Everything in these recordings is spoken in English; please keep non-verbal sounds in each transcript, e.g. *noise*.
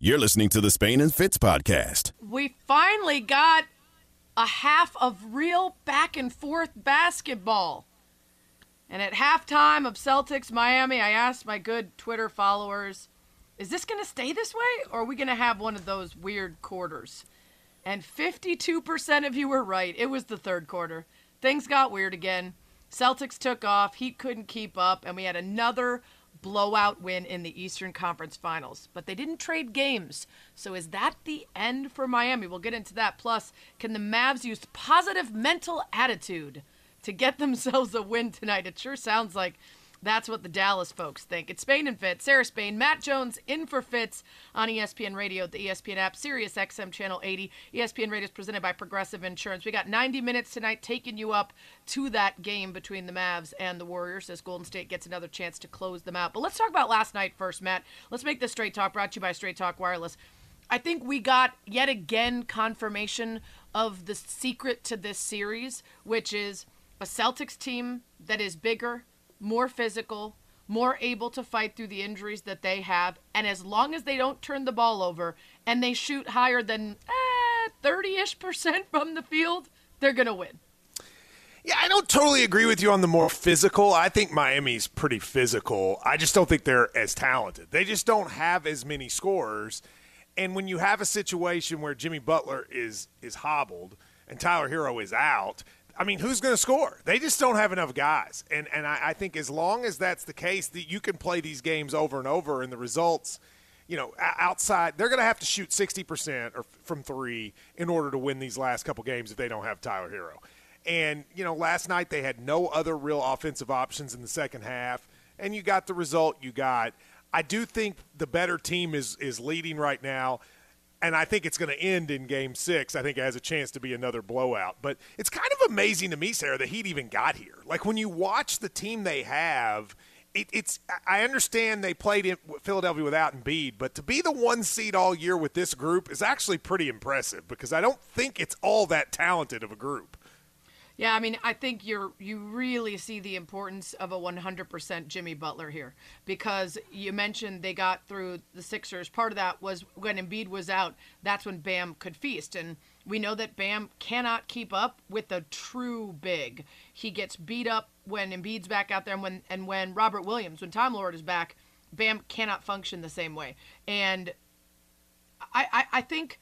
You're listening to the Spain and Fitz podcast. We finally got a half of real back and forth basketball. And at halftime of Celtics Miami, I asked my good Twitter followers, is this going to stay this way or are we going to have one of those weird quarters? And 52% of you were right. It was the third quarter. Things got weird again. Celtics took off, Heat couldn't keep up, and we had another blowout win in the Eastern Conference Finals. But they didn't trade games. So is that the end for Miami? We'll get into that. Plus, can the Mavs use positive mental attitude to get *laughs* themselves a win tonight? It sure sounds like that's what the Dallas folks think. It's Spain and Fitz, Sarah Spain, Matt Jones in for Fitz on ESPN Radio, the ESPN app, Sirius XM Channel 80. ESPN Radio is presented by Progressive Insurance. We got 90 minutes tonight taking you up to that game between the Mavs and the Warriors as Golden State gets another chance to close them out. But let's talk about last night first, Matt. Let's make this Straight Talk brought to you by Straight Talk Wireless. I think we got yet again confirmation of the secret to this series, which is a Celtics team that is bigger, more physical, more able to fight through the injuries that they have. And as long as they don't turn the ball over and they shoot higher than 30 eh, ish percent *laughs* from the field, they're going to win. Yeah, I don't totally agree with you on the more physical. I think Miami's pretty physical. I just don't think they're as talented. They just don't have as many scorers. And when you have a situation where Jimmy Butler is is hobbled and Tyler Herro is out, I mean, who's going to score? They just don't have enough guys. And and I, I, think as long as that's the case, that you can play these games over and over, and the results, you know, outside, they're going to have to shoot sixty percent or from three in order to win these last couple games if they don't have Tyler Herro. And you know, last night they had no other real offensive options in the second half, and you got the result you got. I do think the better team is is leading right now and I think it's going to end in game six. I think it has a chance to be another blowout. But it's kind of amazing to me, Sarah, that Heat even got here. Like when you watch the team they have, it, it's I understand they played in Philadelphia without Embiid, but to be the one seed all year with this group is actually pretty impressive because I don't think it's all that talented of a group. Yeah, I mean, I think you're you really see the importance of a 100% Jimmy Butler here because you mentioned they got through the Sixers. Part of that was when Embiid was out. That's when Bam could feast, and we know that Bam cannot keep up with the true big. He gets beat up when Embiid's back out there, and when and when Robert Williams, when Time Lord is back, Bam cannot function the same way. And I, I, I think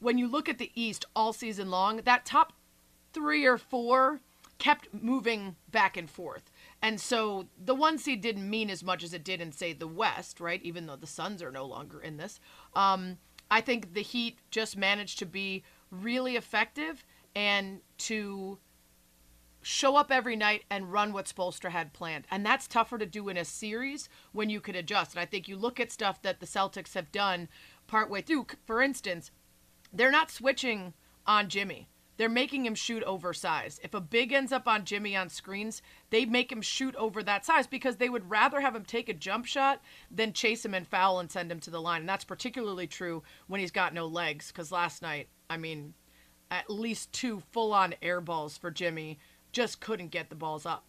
when you look at the East all season long, that top three or four kept moving back and forth. And so the one seed didn't mean as much as it did in, say, the West, right? Even though the Suns are no longer in this. Um, I think the Heat just managed to be really effective and to show up every night and run what Spoelstra had planned. And that's tougher to do in a series when you could adjust. And I think you look at stuff that the Celtics have done partway through. For instance, they're not switching on Jimmy they're making him shoot oversized. If a big ends up on Jimmy on screens, they make him shoot over that size because they would rather have him take a jump shot than chase him and foul and send him to the line. And that's particularly true when he's got no legs. Because last night, I mean, at least two full on air balls for Jimmy just couldn't get the balls up.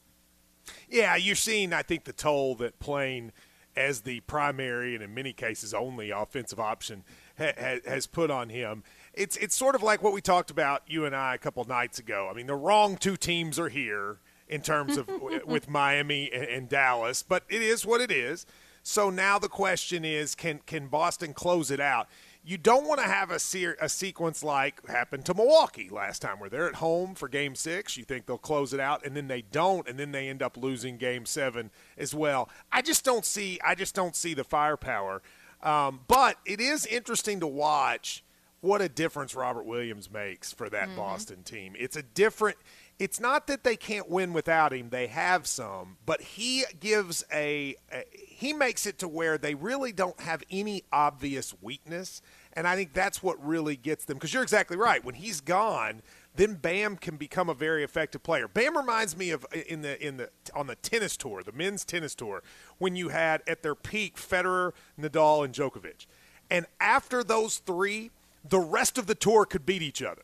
Yeah, you're seeing, I think, the toll that playing as the primary and in many cases only offensive option ha- has put on him it's it's sort of like what we talked about you and I a couple nights ago. I mean, the wrong two teams are here in terms of *laughs* with Miami and, and, Dallas, but it is what it is. So now the question is, can can Boston close it out? You don't want to have a, a sequence like happened to Milwaukee last time, where they're at home for Game Six. You think they'll close it out, and then they don't, and then they end up losing Game Seven as well. I just don't see. I just don't see the firepower. Um, but it is interesting to watch what a difference Robert Williams makes for that mm-hmm. Boston team. It's a different it's not that they can't win without him. They have some, but he gives a, a, he makes it to where they really don't have any obvious weakness, and I think that's what really gets them because you're exactly right. When he's gone, then Bam can become a very effective player. Bam reminds me of in the in the on the tennis tour, the men's tennis tour, when you had at their peak Federer, Nadal and Djokovic. And after those 3, the rest of the tour could beat each other,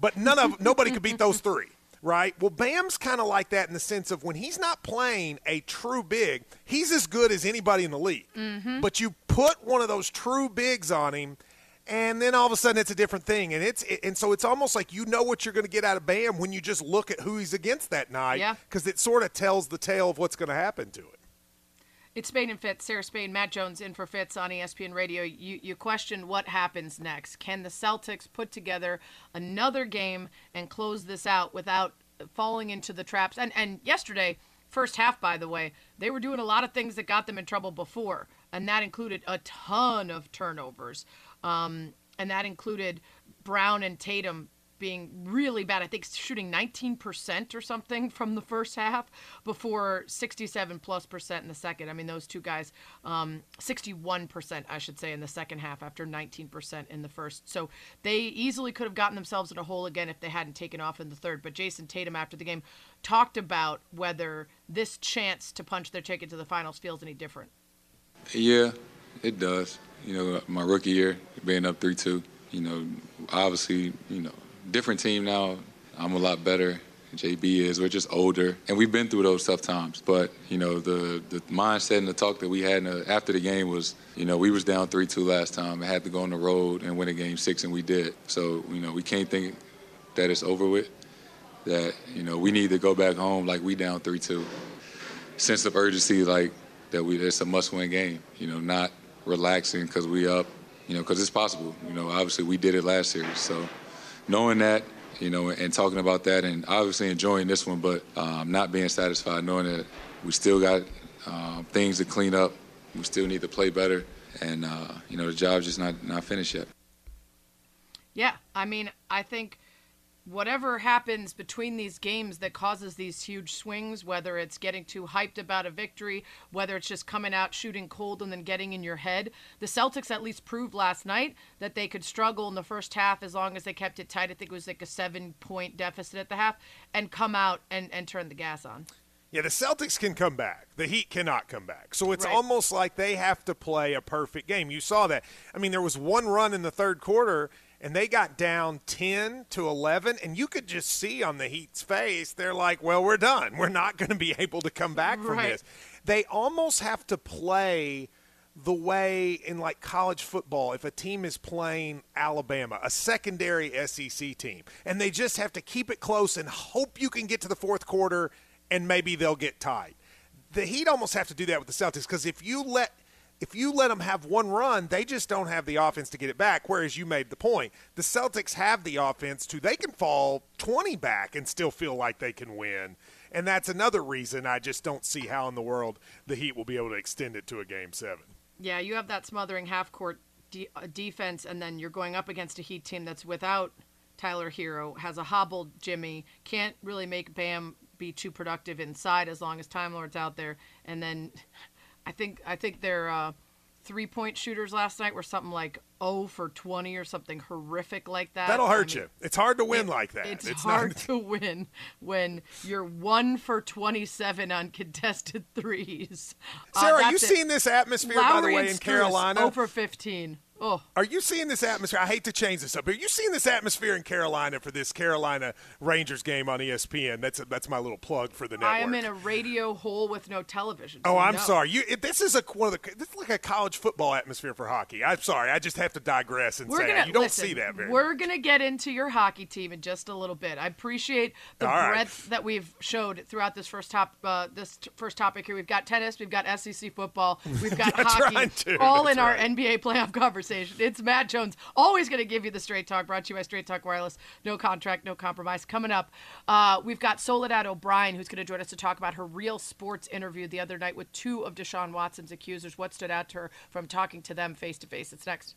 but none of nobody could beat those three. Right. Well, Bam's kind of like that in the sense of when he's not playing a true big, he's as good as anybody in the league. Mm-hmm. But you put one of those true bigs on him, and then all of a sudden it's a different thing. And it's and so it's almost like you know what you're going to get out of Bam when you just look at who he's against that night, Yeah. because it sort of tells the tale of what's going to happen to it. It's Spain and Fitz. Sarah Spain, Matt Jones in for Fitz on ESPN Radio. You you question what happens next. Can the Celtics put together another game and close this out without falling into the traps? And and yesterday, first half, by the way, they were doing a lot of things that got them in trouble before, and that included a ton of turnovers. Um, and that included Brown and Tatum being really bad. I think shooting 19% or something from the first half before 67 plus percent in the second. I mean, those two guys, um, 61%, I should say, in the second half after 19% in the first. So they easily could have gotten themselves in a hole again if they hadn't taken off in the third. But Jayson Tatum, after the game, talked about whether this chance to punch their ticket to the finals feels any different. Yeah, it does. You know, my rookie year, being up 3 2, you know, obviously, you know, different team now. I'm a lot better. JB is. We're just older, and we've been through those tough times. But you know, the the mindset and the talk that we had after the game was, you know, we was down three two last time. I had to go on the road and win a game six, and we did. So you know, we can't think that it's over with. That you know, we need to go back home like we down three two. Sense of urgency, like that we it's a must-win game. You know, not relaxing because we up. You know, because it's possible. You know, obviously we did it last year, So knowing that, you know, and talking about that, and obviously enjoying this one, but um, not being satisfied, knowing that we still got um, things to clean up. We still need to play better, and uh, you know, the job's just not not finished yet. Yeah, I mean, I think whatever happens between these games that causes these huge swings, whether it's getting too hyped about a victory, whether it's just coming out shooting cold and then getting in your head, the Celtics at least proved last night that they could struggle in the first half as long as they kept it tight. I think it was like a seven point deficit at the half and come out and, and turn the gas on. Yeah, the Celtics can come back. The Heat cannot come back. So it's Right. almost like they have to play a perfect game. You saw that. I mean, there was one run in the third quarter, and they got down 10 to 11, and you could just see on the Heat's face, they're like, well, we're done. We're not going to be able to come back from Right. this. They almost have to play the way in like college football if a team is playing Alabama, a secondary SEC team, and they just have to keep it close and hope you can get to the fourth quarter and maybe they'll get tied. The Heat almost have to do that with the Celtics because if you let if you let them have one run, they just don't have the offense to get it back. Whereas you made the point, the Celtics have the offense to they can fall 20 back and still feel like they can win. And that's another reason I just don't see how in the world the Heat will be able to extend it to a game seven. Yeah, you have that smothering half court de- uh, defense, and then you're going up against a Heat team that's without Tyler Herro, has a hobbled Jimmy, can't really make Bam be too productive inside as long as Time Lord's out there, and then I think I think their uh, three point shooters last night were something like 0 for 20 or something horrific like that. That'll I hurt mean, you. It's hard to win it- like that. It's, not- hard *laughs* to win when you're one for 27 on contested threes. Uh, Sarah, are you it. seeing this atmosphere, by the way, in Carolina? 0 for 15. Oh, Are you seeing this atmosphere? I hate to change this up, but are you seeing this atmosphere in Carolina for this Carolina Rangers game on ESPN? That's that's my little plug for the network. I am in a radio hole with no television. Oh, I'm no. sorry. You, this is a one of the. This is like a college football atmosphere for hockey. I'm sorry. I just have to digress and We're say gonna you don't listen, see that very. We're gonna get into your hockey team in just a little bit. I appreciate the All right. breadth that we've showed throughout this first top uh, this t- first topic here. We've got tennis, we've got SEC football, we've *laughs* got hockey, right, all That's in our. NBA playoff *laughs* conversation. It's Matt Jones, always gonna give you the straight talk. Brought to you by Straight Talk Wireless. No contract, no compromise. Coming up, uh, we've got Soledad O'Brien, who's gonna join us to talk about her real sports interview the other night with two of Deshaun Watson's accusers. What stood out to her from talking to them face to face? It's next.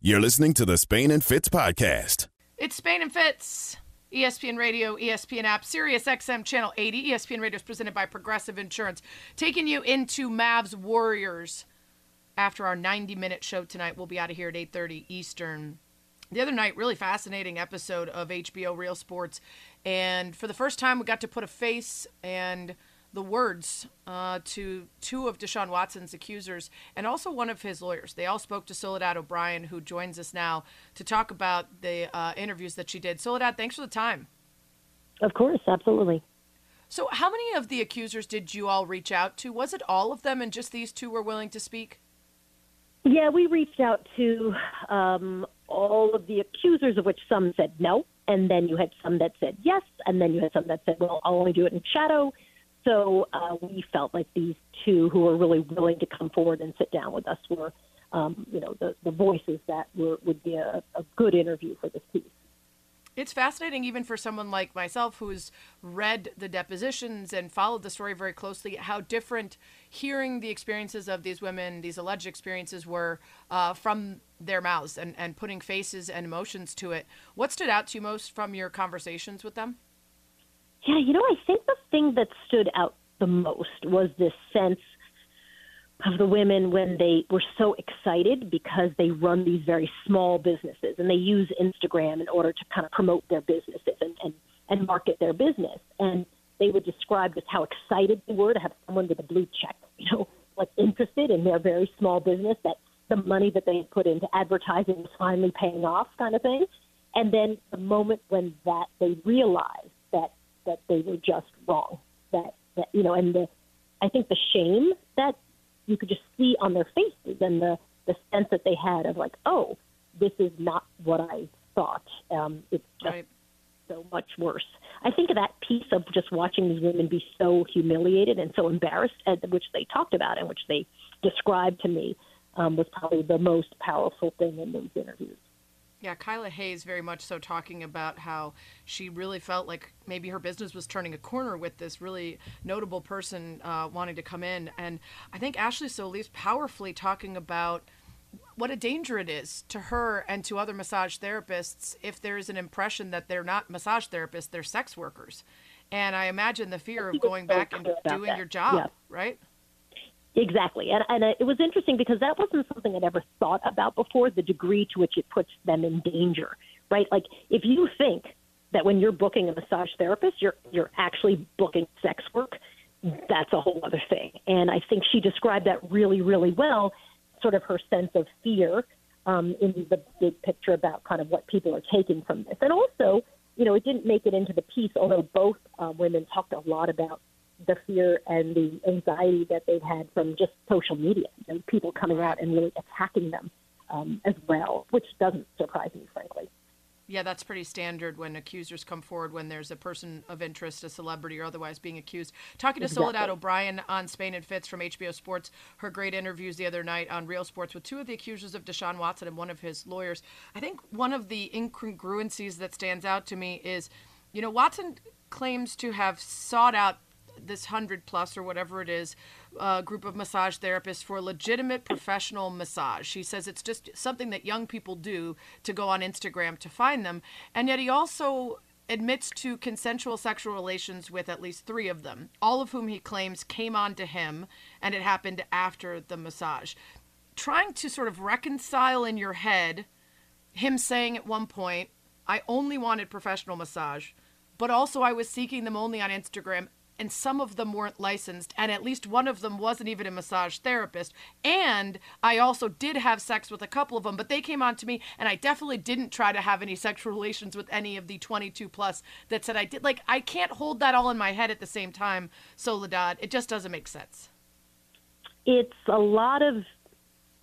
You're listening to the Spain and Fitz podcast. It's Spain and Fitz. ESPN Radio, ESPN app, Sirius XM Channel 80. ESPN Radio is presented by Progressive Insurance. Taking you into Mavs Warriors after our 90-minute show tonight. We'll be out of here at 8:30 Eastern. The other night, really fascinating episode of HBO Real Sports, and for the first time, we got to put a face and the words uh, to two of Deshaun Watson's accusers and also one of his lawyers. They all spoke to Soledad O'Brien, who joins us now to talk about the uh, interviews that she did. Soledad, thanks for the time. Of course, absolutely. So, how many of the accusers did you all reach out to? Was it all of them, and just these two were willing to speak? Yeah, we reached out to um, all of the accusers, of which some said no, and then you had some that said yes, and then you had some that said, well, I'll only do it in shadow. So uh, we felt like these two who were really willing to come forward and sit down with us were, um, you know, the, the voices that were, would be a, a good interview for this piece. It's fascinating, even for someone like myself who's read the depositions and followed the story very closely, how different hearing the experiences of these women, these alleged experiences, were uh, from their mouths and, and putting faces and emotions to it. What stood out to you most from your conversations with them? Yeah, you know, I think the thing that stood out the most was this sense of the women when they were so excited because they run these very small businesses and they use Instagram in order to kind of promote their businesses and, and, and market their business. And they would describe just how excited they were to have someone with a blue check, *laughs* you know, like interested in their very small business, that the money that they had put into advertising was finally paying off kind of thing. And then the moment when that they realized that that they were just wrong, that, that you know, and the I think the shame that you could just see on their faces and the the sense that they had of like, oh, this is not what I thought. Um, it's just right. so much worse. I think of that piece of just watching these women be so humiliated and so embarrassed, at, which they talked about and which they described to me, um, was probably the most powerful thing in those interviews. Yeah, Kyla Hayes very much so talking about how she really felt like maybe her business was turning a corner with this really notable person uh, wanting to come in. And I think Ashley Solis powerfully talking about what a danger it is to her and to other massage therapists if there is an impression that they're not massage therapists, they're sex workers. And I imagine the fear of going back and doing that. your job, yeah. right? Exactly. And, and it was interesting because that wasn't something I'd ever thought about before, the degree to which it puts them in danger, right? Like if you think that when you're booking a massage therapist, you're, you're actually booking sex work, that's a whole other thing. And I think she described that really, really well, sort of her sense of fear um, in the big picture about kind of what people are taking from this. And also, you know, it didn't make it into the piece, although both uh, women talked a lot about the fear and the anxiety that they've had from just social media and people coming out and really attacking them um, as well, which doesn't surprise me, frankly. Yeah, that's pretty standard when accusers come forward when there's a person of interest, a celebrity or otherwise being accused. Talking to exactly. Soledad O'Brien on Spain and Fitz from HBO Sports, her great interviews the other night on Real Sports with two of the accusers of Deshaun Watson and one of his lawyers. I think one of the incongruencies that stands out to me is, you know, Watson claims to have sought out this hundred plus or whatever it is uh, group of massage therapists for legitimate professional massage. She says it's just something that young people do to go on Instagram to find them, and yet he also admits to consensual sexual relations with at least three of them, all of whom he claims came on to him, and it happened after the massage. Trying to sort of reconcile in your head him saying at one point, I only wanted professional massage, but also I was seeking them only on Instagram and some of them weren't licensed, and at least one of them wasn't even a massage therapist. And I also did have sex with a couple of them, but they came on to me, and I definitely didn't try to have any sexual relations with any of the 22 plus that said I did. Like, I can't hold that all in my head at the same time, Soledad. It just doesn't make sense. It's a lot of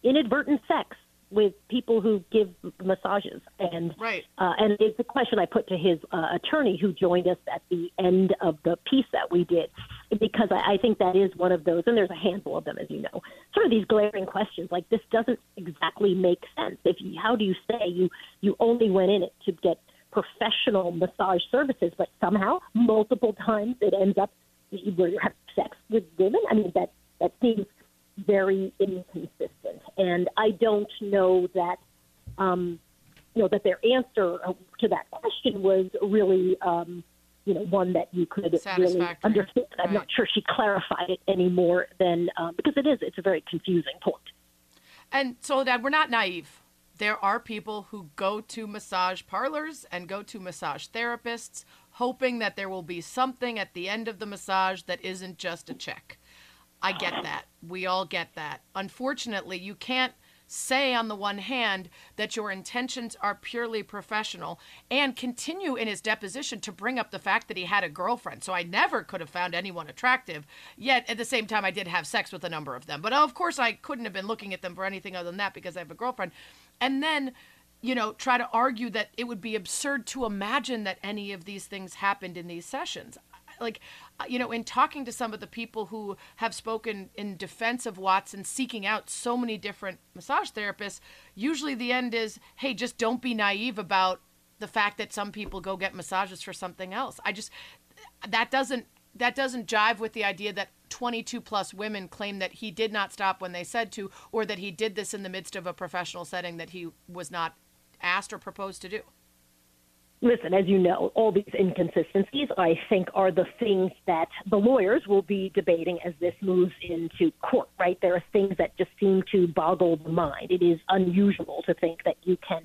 inadvertent sex with people who give massages, and right. Uh, and it's a question I put to his uh, attorney who joined us at the end of the piece that we did, because I, I think that is one of those, and there's a handful of them, as you know, sort of these glaring questions like this doesn't exactly make sense. If you, how do you say you you only went in it to get professional massage services, but somehow multiple times it ends up where you have sex with women? I mean that that seems very inconsistent. And I don't know that, um, you know, that their answer to that question was really, um, you know, one that you could really understand. Right. I'm not sure she clarified it any more than um, because it is. It's a very confusing point. And Soledad, we're not naive. There are people who go to massage parlors and go to massage therapists hoping that there will be something at the end of the massage that isn't just a check. I get that. We all get that. Unfortunately, you can't say on the one hand that your intentions are purely professional and continue in his deposition to bring up the fact that he had a girlfriend. So I never could have found anyone attractive. Yet at the same time, I did have sex with a number of them. But of course, I couldn't have been looking at them for anything other than that because I have a girlfriend. And then you know, try to argue that it would be absurd to imagine that any of these things happened in these sessions. Like, uh, you know, in talking to some of the people who have spoken in defense of Watson seeking out so many different massage therapists, usually the end is, hey, just don't be naive about the fact that some people go get massages for something else. I just, that doesn't, that doesn't jive with the idea that 22 plus women claim that he did not stop when they said to, or that he did this in the midst of a professional setting that he was not asked or proposed to do? Listen, as you know, all these inconsistencies, I think, are the things that the lawyers will be debating as this moves into court, right? There are things that just seem to boggle the mind. It is unusual to think that you can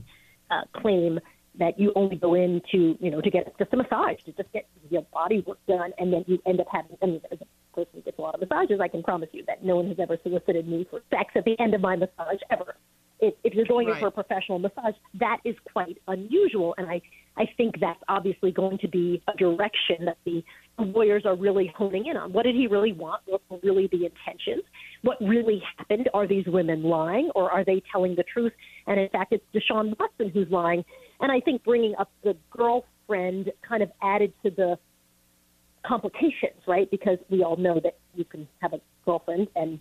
uh, claim that you only go in to, you know, to get just a massage, to just get your body work done, and then you end up having, I mean, as a person who gets a lot of massages, I can promise you that no one has ever solicited me for sex at the end of my massage ever if, if you're going right. in for a professional massage, that is quite unusual. And I, I think that's obviously going to be a direction that the lawyers are really honing in on. What did he really want? What were really the intentions? What really happened? Are these women lying or are they telling the truth? And in fact, it's Deshaun Watson who's lying. And I think bringing up the girlfriend kind of added to the complications, right? Because we all know that you can have a girlfriend and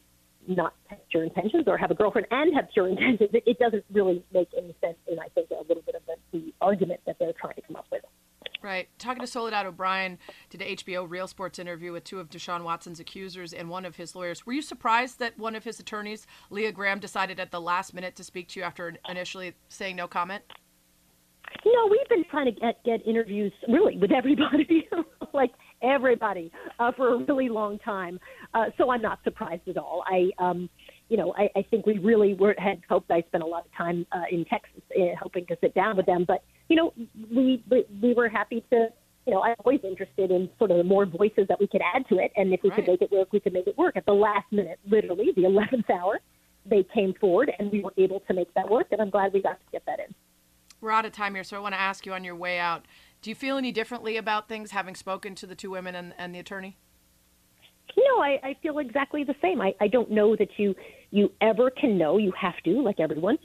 not have pure intentions or have a girlfriend and have pure *laughs* intentions, it, it doesn't really make any sense in, I think, a little bit of the, the argument that they're trying to come up with. Right. Talking to Soledad O'Brien, did an HBO Real Sports interview with two of Deshaun Watson's accusers and one of his lawyers. Were you surprised that one of his attorneys, Leah Graham, decided at the last minute to speak to you after initially saying no comment? You know, we've been trying to get, get interviews really with everybody, *laughs* like everybody, uh, for a really long time. Uh, so I'm not surprised at all. I, um, you know, I, I think we really were, had hoped. I spent a lot of time uh, in Texas uh, hoping to sit down with them, but you know, we we, we were happy to. You know, I'm always interested in sort of the more voices that we could add to it, and if we right. could make it work, we could make it work. At the last minute, literally the 11th hour, they came forward, and we were able to make that work. And I'm glad we got to get that in. We're out of time here, so I want to ask you on your way out. Do you feel any differently about things having spoken to the two women and, and the attorney? No, I, I feel exactly the same. I, I don't know that you you ever can know. You have to, like everyone,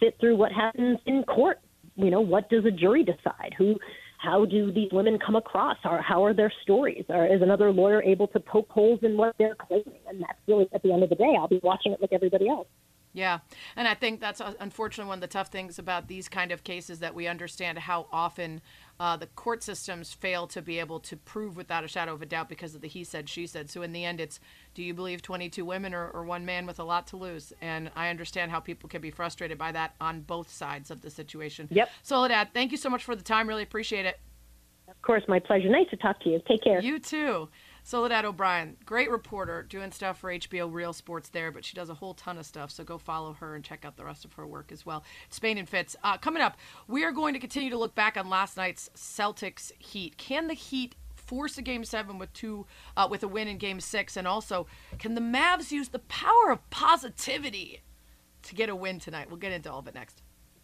sit through what happens in court. You know, what does a jury decide? Who, how do these women come across? Or how are their stories? Or is another lawyer able to poke holes in what they're claiming? And that's really at the end of the day, I'll be watching it like everybody else. Yeah, and I think that's uh, unfortunately one of the tough things about these kind of cases that we understand how often uh, the court systems fail to be able to prove without a shadow of a doubt because of the he said, she said. So in the end, it's do you believe 22 women or, or one man with a lot to lose? And I understand how people can be frustrated by that on both sides of the situation. Yep. Soledad, thank you so much for the time. Really appreciate it. Of course, my pleasure. Nice to talk to you. Take care. You too. Soledad O'Brien, great reporter, doing stuff for HBO Real Sports there, but she does a whole ton of stuff. So go follow her and check out the rest of her work as well. Spain and Fitz. Uh, coming up, we are going to continue to look back on last night's Celtics Heat. Can the Heat force a game seven with two uh, with a win in game six? And also, can the Mavs use the power of positivity to get a win tonight? We'll get into all of it next.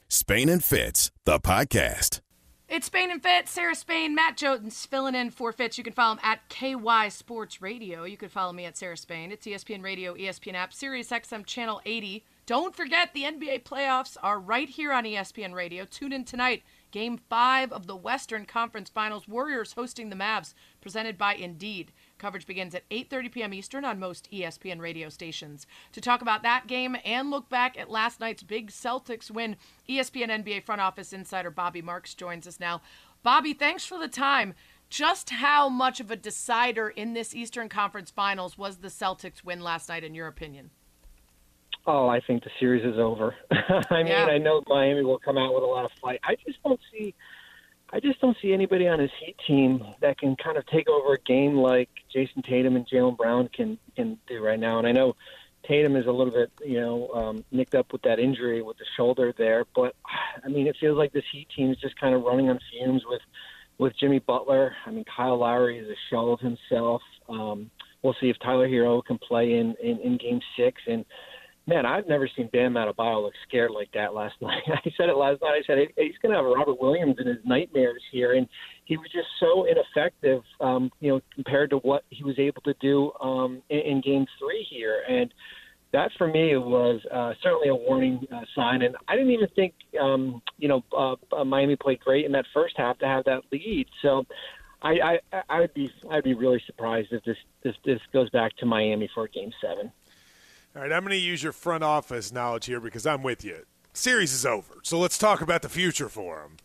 Spain and Fitz, the podcast. It's Spain and Fitz, Sarah Spain, Matt Jones filling in for Fitz. You can follow him at KY Sports Radio. You can follow me at Sarah Spain. It's ESPN Radio, ESPN app, Sirius XM Channel 80. Don't forget the NBA playoffs are right here on ESPN Radio. Tune in tonight. Game five of the Western Conference Finals. Warriors hosting the Mavs, presented by Indeed. Coverage begins at 8:30 p.m. Eastern on most ESPN radio stations. To talk about that game and look back at last night's big Celtics win, ESPN NBA front office insider Bobby Marks joins us now. Bobby, thanks for the time. Just how much of a decider in this Eastern Conference Finals was the Celtics win last night in your opinion? Oh, I think the series is over. *laughs* I mean, yeah. I know Miami will come out with a lot of fight. I just don't see I just don't see anybody on his Heat team that can kind of take over a game like Jayson Tatum and Jaylen Brown can can do right now. And I know Tatum is a little bit, you know, um, nicked up with that injury with the shoulder there, but *sighs* I mean, it feels like this Heat team is just kind of running on fumes with with Jimmy Butler. I mean, Kyle Lowry is a shell of himself. Um, we'll see if Tyler Herro can play in, in in Game Six and man, I've never seen Bam Adebayo look scared like that last *laughs* night. I said it last night. I said he's going to have Robert Williams in his nightmares here, and he was just so ineffective, um, you know, compared to what he was able to do um, in, in Game Three here, and that for me was uh, certainly a warning uh, sign. And I didn't even think, um, you know, uh, uh, Miami played great in that first half to have that lead. So. I, I I would be I'd be really surprised if this this this goes back to Miami for Game Seven. All right, I'm going to use your front office knowledge here because I'm with you. Series is over, so let's talk about the future for them.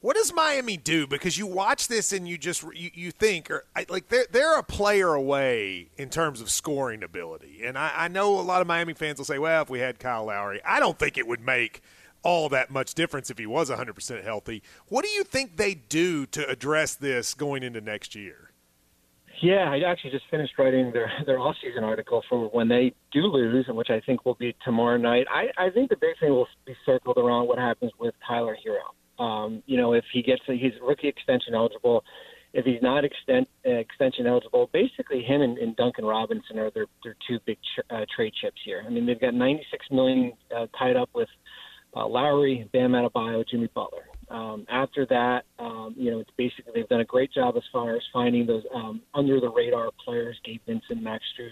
What does Miami do? Because you watch this and you just you, you think, or like they're they're a player away in terms of scoring ability. And I, I know a lot of Miami fans will say, well, if we had Kyle Lowry, I don't think it would make all that much difference if he was 100% healthy. What do you think they do to address this going into next year? Yeah, I actually just finished writing their their off season article for when they do lose, and which I think will be tomorrow night. I, I think the big thing will be circled around what happens with Tyler Herro. Um, you know, if he gets a, he's rookie extension eligible, if he's not extent, uh, extension eligible, basically him and, and Duncan Robinson are their their two big ch- uh, trade chips here. I mean, they've got 96 million uh, tied up with uh, Lowry, Bam Adebayo, Jimmy Butler. Um, after that, um, you know, it's basically they've done a great job as far as finding those um, under the radar players, Gabe Vincent, Max Strus,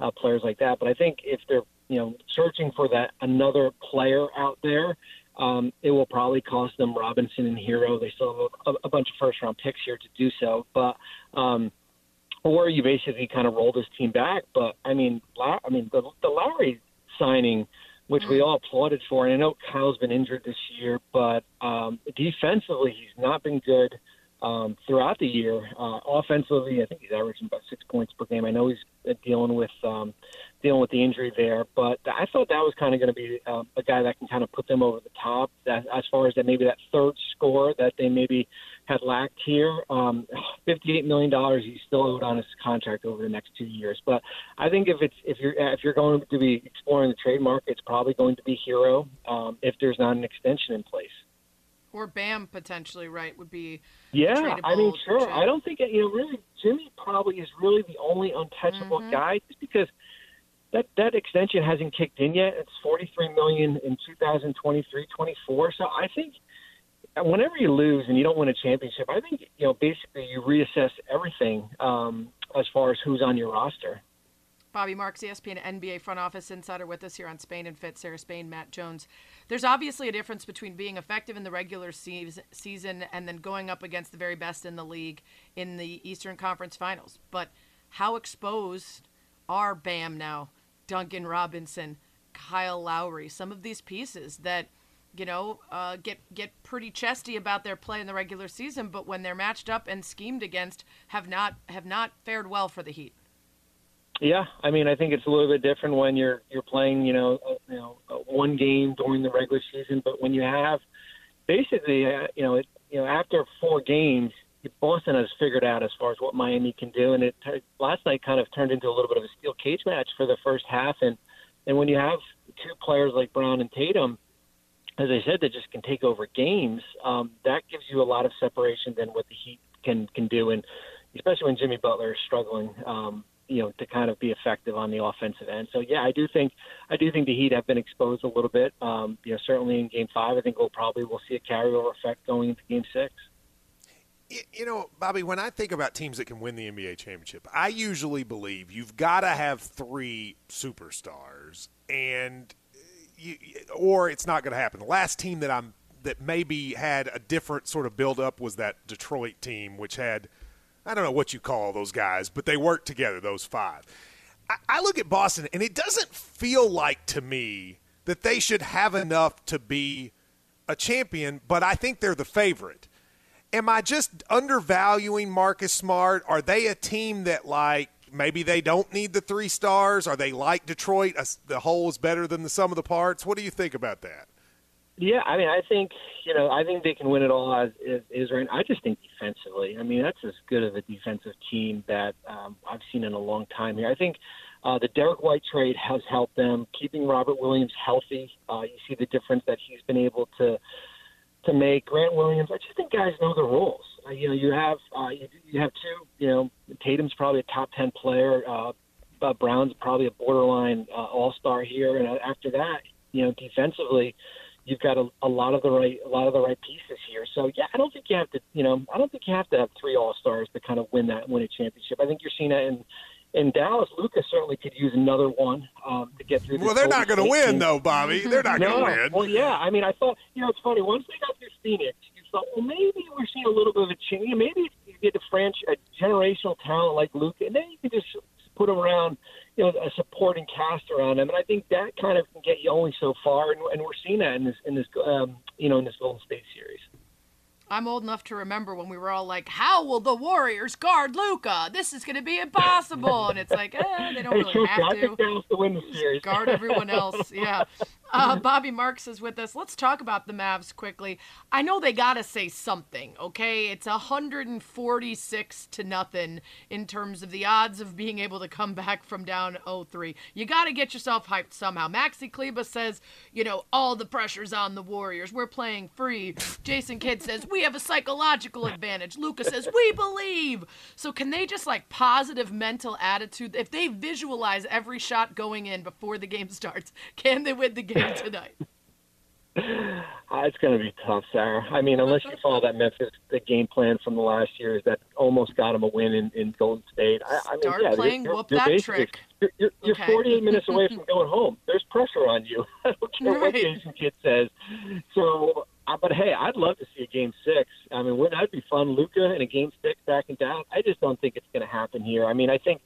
uh, players like that. But I think if they're you know searching for that another player out there, um, it will probably cost them Robinson and Herro. They still have a, a bunch of first round picks here to do so, but. Um, or you basically kind of roll this team back, but I mean, La- I mean the, the Lowry signing which we all applauded for. And I know Kyle's been injured this year, but um, defensively, he's not been good um, throughout the year. Uh, offensively, I think he's averaging about six points per game. I know he's uh, dealing with um, dealing with the injury there, but I thought that was kind of going to be uh, a guy that can kind of put them over the top. That as far as that maybe that third score that they maybe had lacked here. Um, Fifty-eight million dollars he's still owed on his contract over the next two years. But I think if it's if you're if you're going to be exploring the trade market, it's probably going to be Herro um, if there's not an extension in place. Or Bam potentially, right? Would be yeah. I mean, sure. I don't think you know. Really, Jimmy probably is really the only untouchable mm-hmm. guy, just because that that extension hasn't kicked in yet. It's forty three million in 2023, 24. So I think whenever you lose and you don't win a championship, I think you know basically you reassess everything um, as far as who's on your roster. Bobby Marks, ESPN NBA front office insider with us here on Spain and Fit, Sarah Spain, Matt Jones. There's obviously a difference between being effective in the regular season and then going up against the very best in the league in the Eastern Conference Finals. But how exposed are Bam now, Duncan Robinson, Kyle Lowry, some of these pieces that – you know, uh, get get pretty chesty about their play in the regular season, but when they're matched up and schemed against, have not have not fared well for the Heat. Yeah, I mean, I think it's a little bit different when you're you're playing, you know, uh, you know, uh, one game during the regular season, but when you have basically, uh, you know, it, you know, after four games, Boston has figured out as far as what Miami can do, and it last night kind of turned into a little bit of a steel cage match for the first half, and and when you have two players like Brown and Tatum as I said, that just can take over games. Um, that gives you a lot of separation than what the Heat can can do, and especially when Jimmy Butler is struggling, um, you know, to kind of be effective on the offensive end. So yeah, I do think I do think the Heat have been exposed a little bit. Um, you know, certainly in Game Five, I think we'll probably we'll see a carryover effect going into Game Six. You know, Bobby, when I think about teams that can win the NBA championship, I usually believe you've got to have three superstars, and you, or it's not going to happen. The last team that I'm that maybe had a different sort of build up was that Detroit team, which had I don't know what you call those guys, but they worked together. Those five. I, I look at Boston, and it doesn't feel like to me that they should have enough to be a champion, but I think they're the favorite. Am I just undervaluing Marcus Smart? Are they a team that like maybe they don't need the three stars? Are they like Detroit? The whole is better than the sum of the parts. What do you think about that? Yeah, I mean, I think you know, I think they can win it all as is right. I just think defensively, I mean, that's as good of a defensive team that um, I've seen in a long time here. I think uh, the Derrick White trade has helped them keeping Robert Williams healthy. Uh, you see the difference that he's been able to to make. Grant Williams, I just think guys know the rules. Uh, you know, you have uh, you, you have two. You know, Tatum's probably a top ten player. Uh, uh, Brown's probably a borderline uh, All Star here, and after that, you know, defensively, you've got a, a lot of the right a lot of the right pieces here. So yeah, I don't think you have to, you know, I don't think you have to have three All Stars to kind of win that win a championship. I think you're seeing that in in Dallas, Luka certainly could use another one um, to get through. The Well, they're not going to win, team. though, Bobby. They're not no, going to win. Well, yeah. I mean, I thought you know it's funny. Once they got through Phoenix, you thought, well, maybe we're seeing a little bit of a change. Maybe you get a French, a generational talent like Luka, and then you can just put him around, you know, a supporting cast around him. And I think that kind of can get you only so far. And, and we're seeing that in this in this um, you know in this Golden State series. I'm old enough to remember when we were all like, "How will the Warriors guard Luka? This is going to be impossible." And it's like, eh, they don't really have to. to win the series. guard everyone else. *laughs* Yeah. Uh, Bobby Marks is with us. Let's talk about the Mavs quickly. I know they got to say something, okay? It's 146 to nothing in terms of the odds of being able to come back from down 0-3. You got to get yourself hyped somehow. Maxi Kleber says, you know, all the pressure's on the Warriors. We're playing free. Jason Kidd says, we have a psychological advantage. Lucas says, we believe. So can they just like positive mental attitude? If they visualize every shot going in before the game *laughs* starts, can they win the game? tonight? Uh, it's going to be tough, Sarah. I mean, unless you follow that Memphis the game plan from the last years that almost got them a win in, in Golden State. I, I mean, Start yeah, playing you're, whoop you're that trick. You're, you're, you're okay. 48 minutes away from *laughs* going home. There's pressure on you. *laughs* I don't care right. what Jason Kidd says. So, but hey, I'd love to see a game six. I mean, wouldn't that be fun? Luka, in a game six back and down. I just don't think it's going to happen here. I mean, I think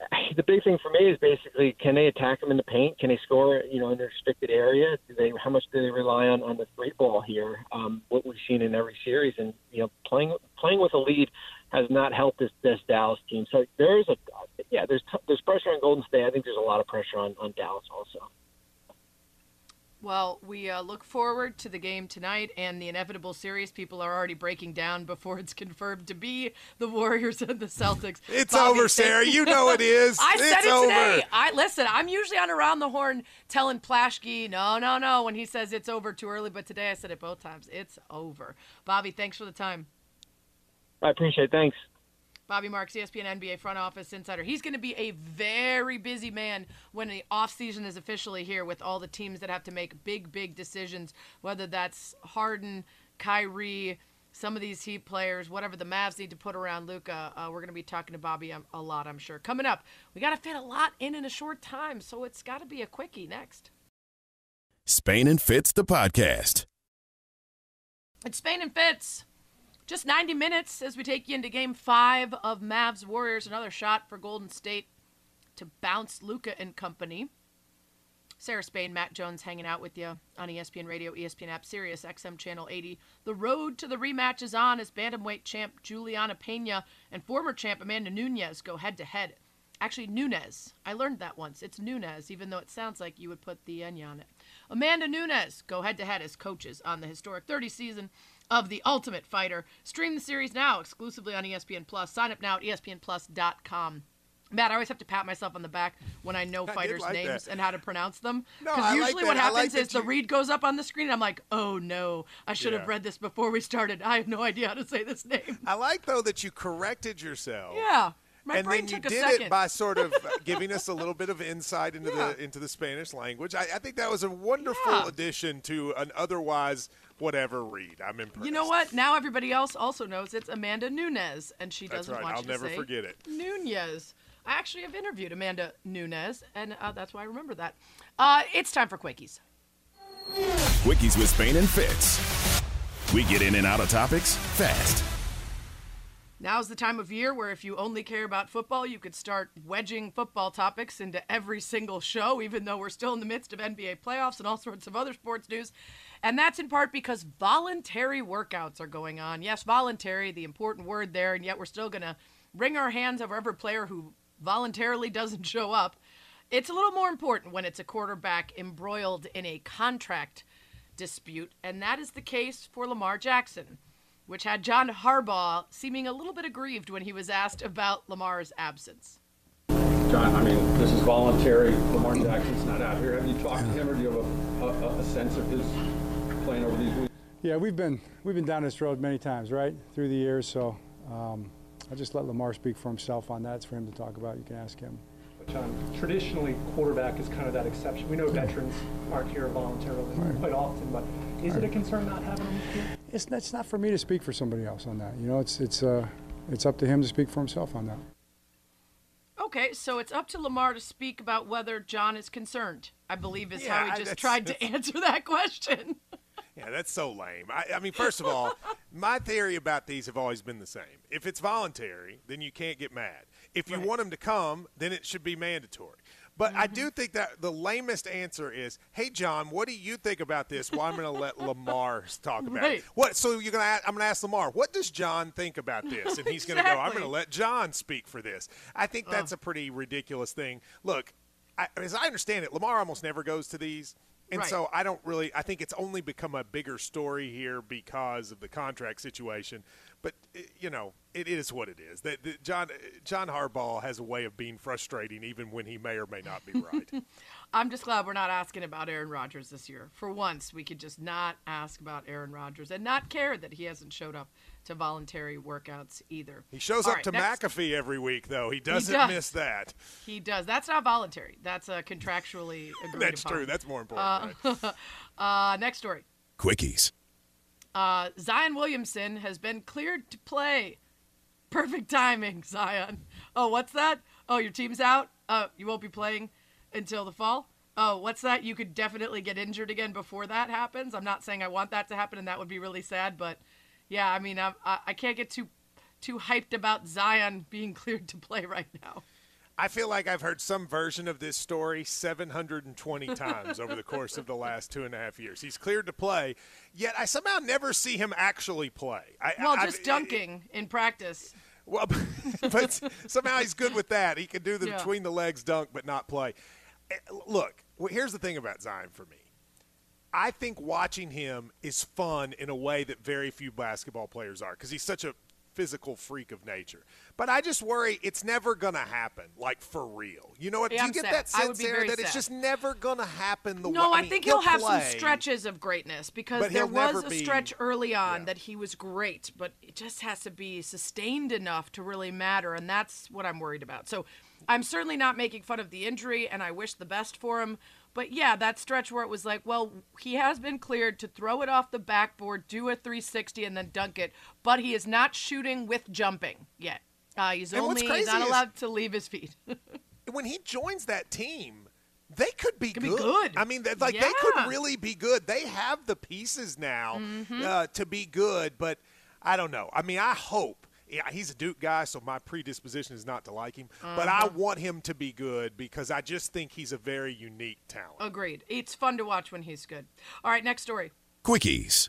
*sighs* the big thing for me is basically can they attack them in the paint? Can they score, you know, in a restricted area? Do they how much do they rely on on the three ball here? Um, what we've seen in every series, and you know, playing playing with a lead has not helped this this Dallas team. So there's a yeah, there's there's pressure on Golden State. I think there's a lot of pressure on on Dallas also. Well, we uh, look forward to the game tonight and the inevitable series. People are already breaking down before it's *laughs* confirmed to be the Warriors and the Celtics. *laughs* it's Bobby over, Sarah. You *laughs* know it is. I it's said it over. today. I listen. I'm usually on around the horn telling Plaschke, no, no, no, when he says it's over too early. But today I said it both times. It's over. Bobby, thanks for the time. I appreciate. it. Thanks. Bobby Marks, ESPN NBA front office insider. He's going to be a very busy man when the offseason is officially here with all the teams that have to make big, big decisions, whether that's Harden, Kyrie, some of these Heat players, whatever the Mavs need to put around Luka. Uh, we're going to be talking to Bobby a lot, I'm sure. Coming up, we got to fit a lot in in a short time, so it's got to be a quickie next. Spain and Fitz, the podcast. It's Spain and Fitz. Just 90 minutes as we take you into game five of Mavs Warriors. Another shot for Golden State to bounce Luka and company. Sarah Spain, Matt Jones hanging out with you on ESPN Radio, ESPN app, Sirius XM Channel 80. The road to the rematch is on as bantamweight champ Juliana Pena and former champ Amanda Nunez go head to head. Actually, Nunez. I learned that once. It's Nunez, even though it sounds like you would put the N on it. Amanda Nunez go head to head as coaches on the historic 30 season of The Ultimate Fighter. Stream the series now exclusively on ESPN Plus. Sign up now at espnplus.com. Matt, I always have to pat myself on the back when I know *laughs* I fighters' like names that. and how to pronounce them. Because no, usually like what happens like is the read goes up on the screen and I'm like, oh no, I should yeah. have read this before we started. I have no idea how to say this name. I like, though, that you corrected yourself. Yeah. My and then you did second. it by sort of *laughs* giving us a little bit of insight into yeah. the into the Spanish language. I, I think that was a wonderful yeah. addition to an otherwise whatever read. I'm impressed. You know what? Now everybody else also knows it's Amanda Nunez, and she doesn't right. want I'll you never to say forget it. Nunez. I actually have interviewed Amanda Nunez, and uh, that's why I remember that. Uh, it's time for Quickies. Quickies with Spain and Fitz. We get in and out of topics fast. Now's the time of year where if you only care about football, you could start wedging football topics into every single show, even though we're still in the midst of NBA playoffs and all sorts of other sports news. And that's in part because voluntary workouts are going on. Yes, voluntary, the important word there, and yet we're still going to wring our hands over every player who voluntarily doesn't *laughs* show up. It's a little more important when it's a quarterback embroiled in a contract dispute, and that is the case for Lamar Jackson which had John Harbaugh seeming a little bit aggrieved when he was asked about Lamar's absence. John, I mean, this is voluntary. Lamar Jackson's not out here. Have you talked to him, or do you have a, a, a sense of his playing over these weeks? Yeah, we've been we've been down this road many times, right, through the years. So um, I'll just let Lamar speak for himself on that. It's for him to talk about. You can ask him. But Um, traditionally, quarterback is kind of that exception. We know veterans aren't here voluntarily right. quite often, but is it a concern not having them here? It's, it's not for me to speak for somebody else on that. You know, it's it's uh, it's up to him to speak for himself on that. Okay, so it's up to Lamar to speak about whether John is concerned. I believe is yeah, how he just tried to answer that question. *laughs* Yeah, that's so lame. I, I, mean, first of all, my theory about these have always been the same. If it's voluntary, then you can't get mad. If you right. want them to come, then it should be mandatory. But mm-hmm. I do think that the lamest answer is, "Hey, John, what do you think about this?" Well, I'm going to let Lamar talk about right. it. What? So you're going to? I'm going to ask Lamar, "What does John think about this?" And he's going to go, "I'm going to let John speak for this." I think that's a pretty ridiculous thing. Look, I, as I understand it, Lamar almost never goes to these. And right. so I don't really. I think it's only become a bigger story here because of the contract situation. But eh, you know, it is what it is. That John John Harbaugh has a way of being frustrating, even when he may or may not be right. *laughs* I'm just glad we're not asking about Aaron Rodgers this year. For once, we could just not ask about Aaron Rodgers and not care that he hasn't showed up to voluntary workouts either. He shows All up right, to next. McAfee every week, though. He doesn't he does. miss that. He does. That's not voluntary. That's a contractually *laughs* agreed That's upon. true. That's more important. Uh, right? *laughs* uh, next story. Quickies. Uh, Zion Williamson has been cleared to play. Perfect timing, Zion. Oh, what's that? Oh, your team's out. Uh, you won't be playing until the fall. Oh, what's that? You could definitely get injured again before that happens. I'm not saying I want that to happen, and that would be really sad. But yeah, I mean, I, I can't get too too hyped about Zion being *laughs* cleared to play right now. I feel like I've heard some version of this story 720 *laughs* times over the course of the last two and a half years. He's cleared to play, yet I somehow never see him actually play. I, well, just I, dunking I, in practice. Well, *laughs* but somehow he's good with that. He can do the yeah. between the legs dunk, but not play. Eh, look, here's the thing about Zion for me. I think watching him is fun in a way that very few basketball players are because he's such a physical freak of nature. But I just worry it's never going to happen, like for real. You know what? Yeah, Do you get sad. that sense, there that sad. it's just never going to happen the no, way? No, I, I think he'll, he'll have play, some stretches of greatness because there was a be, stretch early on yeah. that he was great, but it just has to be sustained enough to really matter, and that's what I'm worried about. So I'm certainly not making fun of the injury, and I wish the best for him. But yeah, that stretch where it was like, well, he has been cleared to throw it off the backboard, do a 360, and then dunk it, but he is not shooting with jumping yet. Uh, he's and only not allowed to leave his feet. *laughs* when he joins that team, they could be, could good. be good. I mean, like yeah. they could really be good. They have the pieces now mm-hmm. uh, to be good, but I don't know. I mean, I hope yeah, he's a Duke guy, so my predisposition is not to like him. Uh-huh. But I mm-hmm. want him to be good because I just think he's a very unique talent. Agreed. It's fun to watch when he's good. All right, next story. Quickies.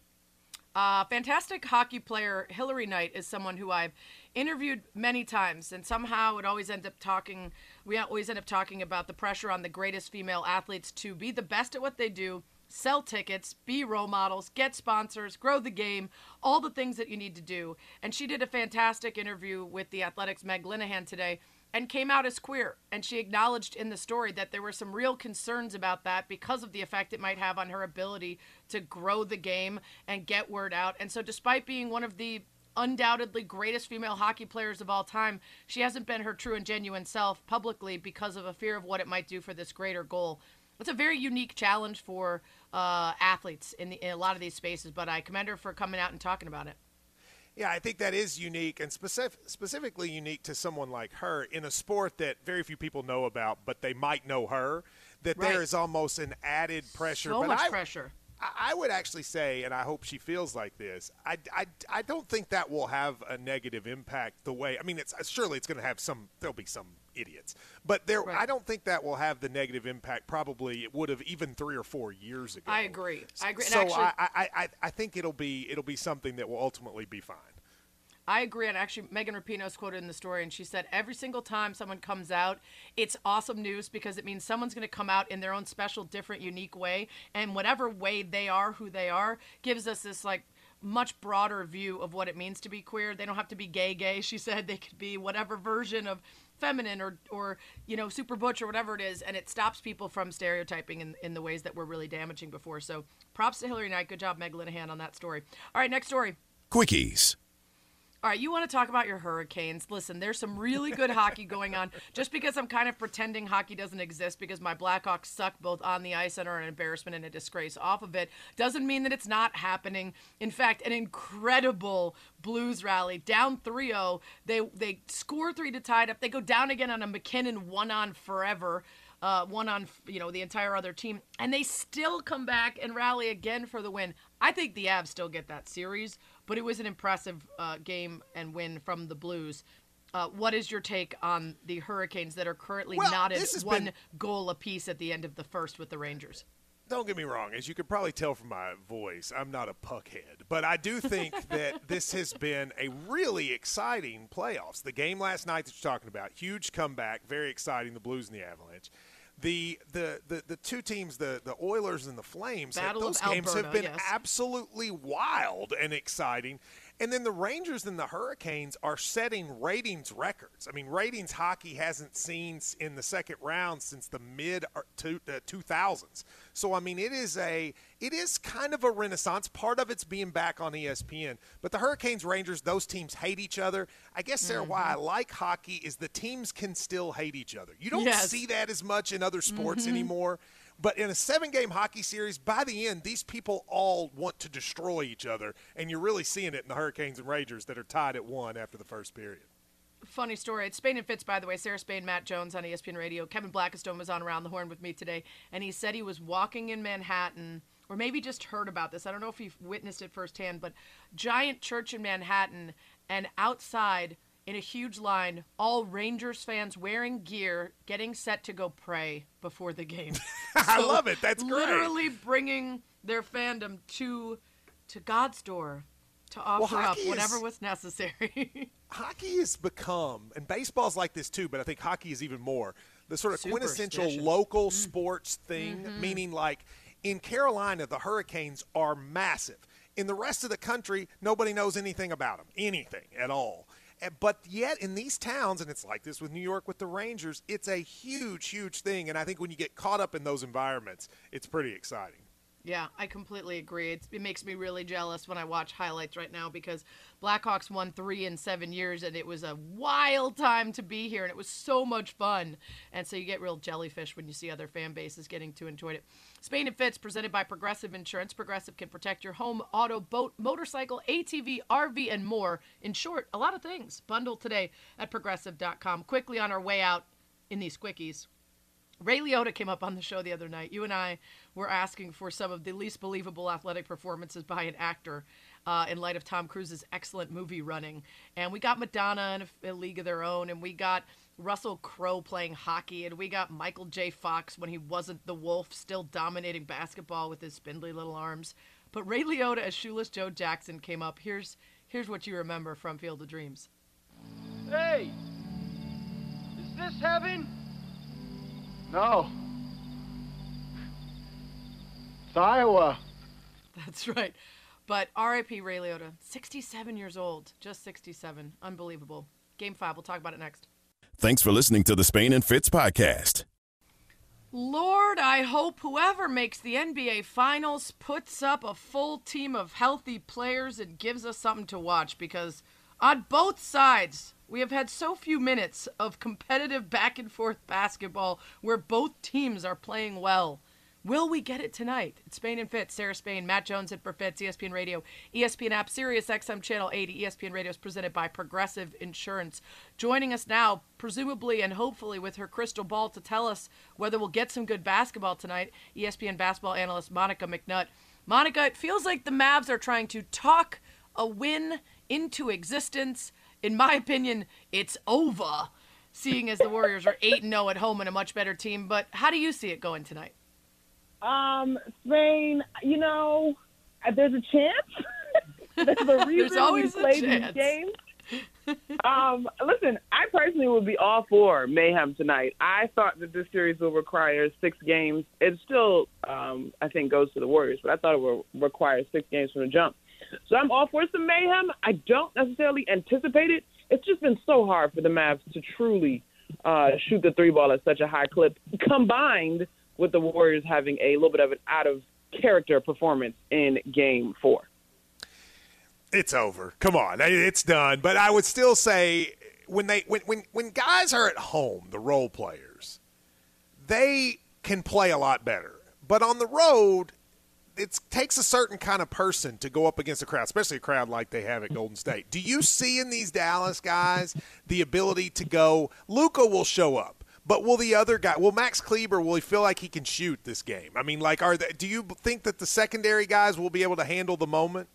Uh, fantastic hockey player Hilary Knight is someone who I've interviewed many times, and somehow it always ends up talking. We always end up talking about the pressure on the greatest female athletes to be the best at what they do sell tickets, be role models, get sponsors, grow the game, all the things that you need to do. And she did a fantastic interview with the Athletic's Meg Linehan today and came out as queer. And she acknowledged in the story that there were some real concerns about that because of the effect it might have on her ability to grow the game and get word out. And so, despite being one of the undoubtedly greatest female hockey players of all time, she hasn't been her true and genuine self publicly because of a fear of what it might do for this greater goal. It's a very unique challenge for uh, athletes in, the, in a lot of these spaces, but I commend her for coming out and talking about it. Yeah, I think that is unique and specific, specifically unique to someone like her in a sport that very few people know about, but they might know her. That right. there is almost an added pressure. So but much I, pressure. I would actually say, and I hope she feels like this. I, I, I don't think that will have a negative impact the way. I mean, it's surely it's going to have some. There'll be some idiots, but there. Right. I don't think that will have the negative impact. Probably it would have even three or four years ago. I agree. I agree. So actually, I, I, I think it'll be it'll be something that will ultimately be fine. I agree. And actually, Megan Rapinoe is quoted in the story, and she said every single time someone comes out, it's awesome news because it means someone's going to come out in their own special, different, unique way. And whatever way they are, who they are, gives us this, like, much broader view of what it means to be queer. They don't have to be gay, gay. She said they could be whatever version of feminine or, or you know, super butch or whatever it is. And it stops people from stereotyping in, in the ways that were really damaging before. So props to Hilary Knight. Good job, Meg Linehan, on that story. All right, next story. Quickies. All right, you want to talk about your Hurricanes? Listen, there's some really good hockey going on. *laughs* Just because I'm kind of pretending hockey doesn't exist because my Blackhawks suck both on the ice and are an embarrassment and a disgrace off of it doesn't mean that it's not happening. In fact, an incredible Blues rally down 3-0. They they score 3 to tie it up. They go down again on a MacKinnon one on forever uh, one on you know the entire other team, and they still come back and rally again for the win. I think the Avs still get that series, but it was an impressive uh, game and win from the Blues. Uh, what is your take on the Hurricanes that are currently well, not at one been... goal apiece at the end of the first with the Rangers? Don't get me wrong, as you could probably tell from my voice, I'm not a puckhead, but I do think *laughs* that this has been a really exciting playoffs. The game last night that you're talking about, huge comeback, very exciting. The Blues and the Avalanche the the the, the two teams, the the Oilers and the Flames, Battle those games Alberta, have been yes. absolutely wild and exciting. And then the Rangers and the Hurricanes are setting ratings records. I mean, ratings hockey hasn't seen in the second round since the mid uh, two, uh, 2000s. So I mean, it is a it is kind of a renaissance. Part of it's being back on ESPN, but the Hurricanes, Rangers, those teams hate each other. I guess Sarah, Mm-hmm. why I like hockey is the teams can still hate each other. You don't Yes. see that as much in other sports Mhm. anymore. But in a seven game hockey series, by the end, these people all want to destroy each other. And you're really seeing it in the Hurricanes and Rangers that are tied at one after the first period. Funny story. It's Spain and Fitz, by the way. Sarah Spain, Matt Jones on ESPN Radio. Kevin Blackstone was on Around the Horn with me today, and he said he was walking in Manhattan, or maybe just heard about this. I don't know if he witnessed it firsthand, but giant church in Manhattan, and outside in a huge line, all Rangers fans wearing gear, getting set to go pray before the game. *laughs* *laughs* I love it. That's great. Literally bringing their fandom to to God's door to offer up hockey is- whatever was necessary. *laughs* hockey has become, and baseball's like this too, but I think hockey is even more the sort of quintessential local sports thing. Mhm. Meaning, like in Carolina, the Hurricanes are massive. In the rest of the country, nobody knows anything about them, anything at all. And- But yet, in these towns, and it's like this with New York with the Rangers, it's a huge, huge thing. And I think when you get caught up in those environments, it's pretty exciting. Yeah, I completely agree. It's, it makes me really jealous when I watch highlights right now because Blackhawks won three in seven years, and it was a wild time to be here, and it was so much fun. And so you get real jellyfish when you see other fan bases getting to enjoy it. Spain and Fitz, presented by Progressive Insurance. Progressive can protect your home, auto, boat, motorcycle, ATV, RV, and more. In short, a lot of things. Bundle today at progressive.com. Quickly on our way out in these quickies. Ray Liotta came up on the show the other night. You and I were asking for some of the least believable athletic performances by an actor uh, in light of Tom Cruise's excellent movie running. And we got Madonna in a, a league of their own, and we got Russell Crowe playing hockey, and we got Michael J. Fox when he wasn't the wolf, still dominating basketball with his spindly little arms. But Ray Liotta as Shoeless Joe Jackson came up. Here's here's what you remember from Field of Dreams. Hey! Is this heaven? No. It's Iowa. That's right. But R.I.P. Ray Liotta, 67 years old, just 67. Unbelievable. Game five. We'll talk about it next. Thanks for listening to the Spain and Fitz podcast. Lord, I hope whoever makes the NBA Finals puts up a full team of healthy players and gives us something to watch because on both sides, we have had so few minutes of competitive back and forth basketball where both teams are playing well. Will we get it tonight? It's Spain and Fitz, Sarah Spain, Matt Jones at for Fitz, ESPN Radio, ESPN app, Sirius XM Channel 80, ESPN Radio is presented by Progressive Insurance. Joining us now, presumably and hopefully with her crystal ball to tell us whether we'll get some good basketball tonight, ESPN basketball analyst Monica McNutt. Monica, it feels like the Mavs are trying to talk a win into existence. In my opinion, it's over, seeing as the Warriors are 8 0 at home and a much better team. But how do you see it going tonight? Um, Spain, you know, there's a chance. *laughs* there's a reason always we a play chance. these games. um, listen, I personally would be all for mayhem tonight. I thought that this series will require six games. It still, um, I think, goes to the Warriors, but I thought it would require six games from the jump. So I'm all for some mayhem. I don't necessarily anticipate it. It's just been so hard for the Mavs to truly uh, shoot the three ball at such a high clip, combined with the Warriors having a little bit of an out of character performance in Game Four. It's over. Come on, it's done. But I would still say when they when when when guys are at home, the role players, they can play a lot better. But on the road, it takes a certain kind of person to go up against a crowd, especially a crowd like they have at Golden State. Do you see in these Dallas guys the ability to go? Luka will show up, but will the other guy? Will Max Kleber? Will he feel like he can shoot this game? I mean, like, are they, do you think that the secondary guys will be able to handle the moment?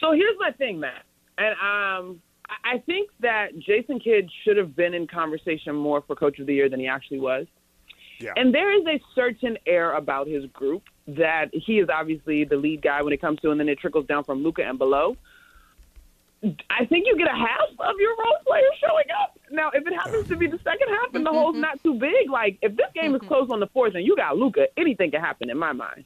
So here's my thing, Matt, and um, I think that Jason Kidd should have been in conversation more for Coach of the Year than he actually was. Yeah. And there is a certain air about his group that he is obviously the lead guy when it comes to, and then it trickles down from Luka and below. I think you get a half of your role players showing up. Now, if it happens to be the second half and the hole's *laughs* not too big, like if this game is *laughs* close on the fourth and you got Luka, anything can happen in my mind.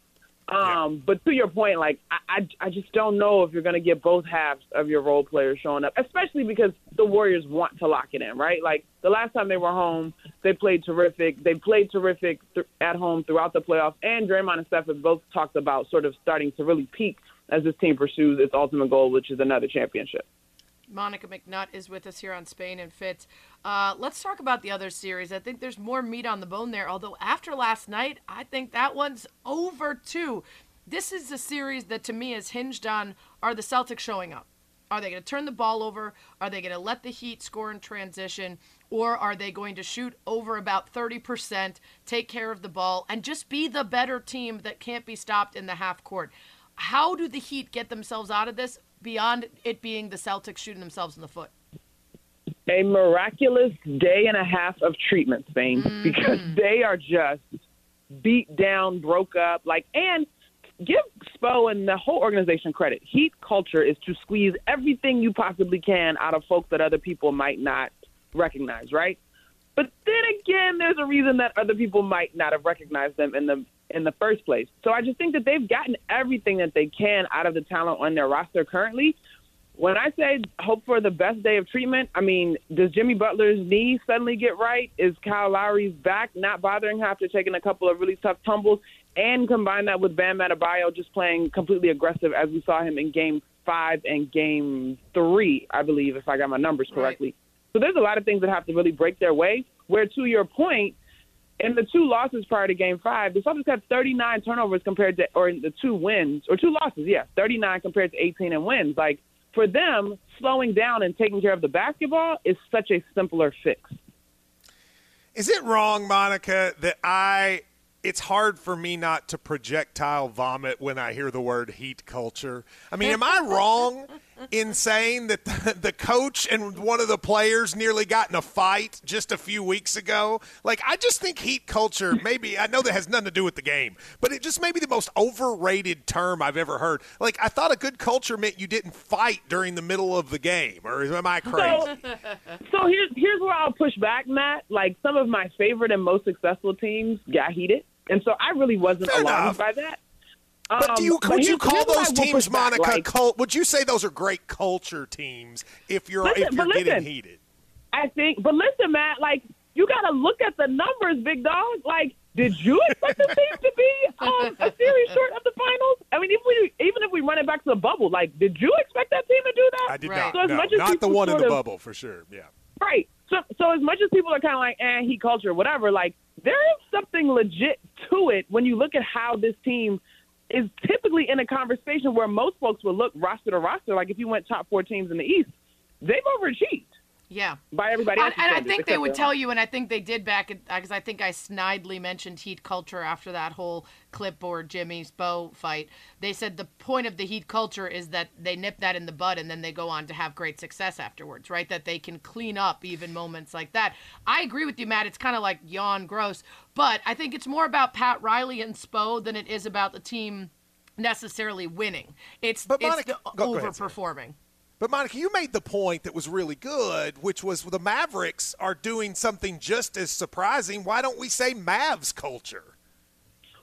Um, But to your point, like I, I, I just don't know if you're going to get both halves of your role players showing up, especially because the Warriors want to lock it in, right? Like the last time they were home, they played terrific. They played terrific th- at home throughout the playoffs, and Draymond and Steph have both talked about sort of starting to really peak as this team pursues its ultimate goal, which is another championship. Monica McNutt is with us here on Spain and Fitz. Uh, let's talk about the other series. I think there's more meat on the bone there. Although after last night, I think that one's over too. This is a series that to me is hinged on are the Celtics showing up? Are they going to turn the ball over? Are they going to let the Heat score in transition? Or are they going to shoot over about 30%, take care of the ball, and just be the better team that can't be stopped in the half court? How do the Heat get themselves out of this beyond it being the Celtics shooting themselves in the foot? A miraculous day and a half of treatment, Spain, mm-hmm. because they are just beat down, broke up, like, and give Spo and the whole organization credit. Heat culture is to squeeze everything you possibly can out of folks that other people might not recognize, right? But then again, there's a reason that other people might not have recognized them in the in the first place. So I just think that they've gotten everything that they can out of the talent on their roster currently. When I say hope for the best day of treatment, I mean, does Jimmy Butler's knee suddenly get right? Is Kyle Lowry's back not bothering him after taking a couple of really tough tumbles? And combine that with Bam Adebayo just playing completely aggressive as we saw him in game five and game three, I believe, if I got my numbers correctly. So there's a lot of things that have to really break their way. Where to your point, in the two losses prior to Game Five, the Celtics had 39 turnovers compared to, or in the two wins or two losses, yeah, 39 compared to 18 and wins. Like for them, slowing down and taking care of the basketball is such a simpler fix. Is it wrong, Monica, that I? It's hard for me not to projectile vomit when I hear the word heat culture. I mean, am I wrong in saying that the, the coach and one of the players nearly got in a fight just a few weeks ago? Like, I just think heat culture, maybe, I know that has nothing to do with the game, but it just may be the most overrated term I've ever heard. Like, I thought a good culture meant you didn't fight during the middle of the game, or am I crazy? So, so here's here's where I'll push back, Matt. Like some of my favorite and most successful teams got heated, and so I really wasn't Fair alarmed enough. by that. But do Um, you but would you call here's what I those teams, Monica? like- cult, would you say those are great culture teams if you're Listen, if you're but getting heated? I think, but listen, Matt, like you got to look at the numbers, big dog. Like, did you expect the team to be um, a series short of the finals? I mean, if we even if we run it back to the bubble, like, did you expect that team to do that? I did Right. not. So as no, much as not the one in the of- bubble for sure. Yeah. Right. So, so as much as people are kind of like, eh, heat culture, whatever, like there is something legit to it when you look at how this team is typically in a conversation where most folks would look roster to roster. Like if you went top four teams in the East, they've overachieved Yeah. by everybody And, and I think they would tell you, and I think they did back because I think I snidely mentioned heat culture after that whole clipboard Jimmy Spo fight. They said the point of the heat culture is that they nip that in the bud and then they go on to have great success afterwards, right? That they can clean up even moments like that. I agree with you, Matt. It's kind of like yawn gross, but I think it's more about Pat Riley and Spo than it is about the team necessarily winning. It's But it's the go- go ahead, overperforming. But Monica, you made the point that was really good, which was the Mavericks are doing something just as surprising. Why don't we say Mavs culture?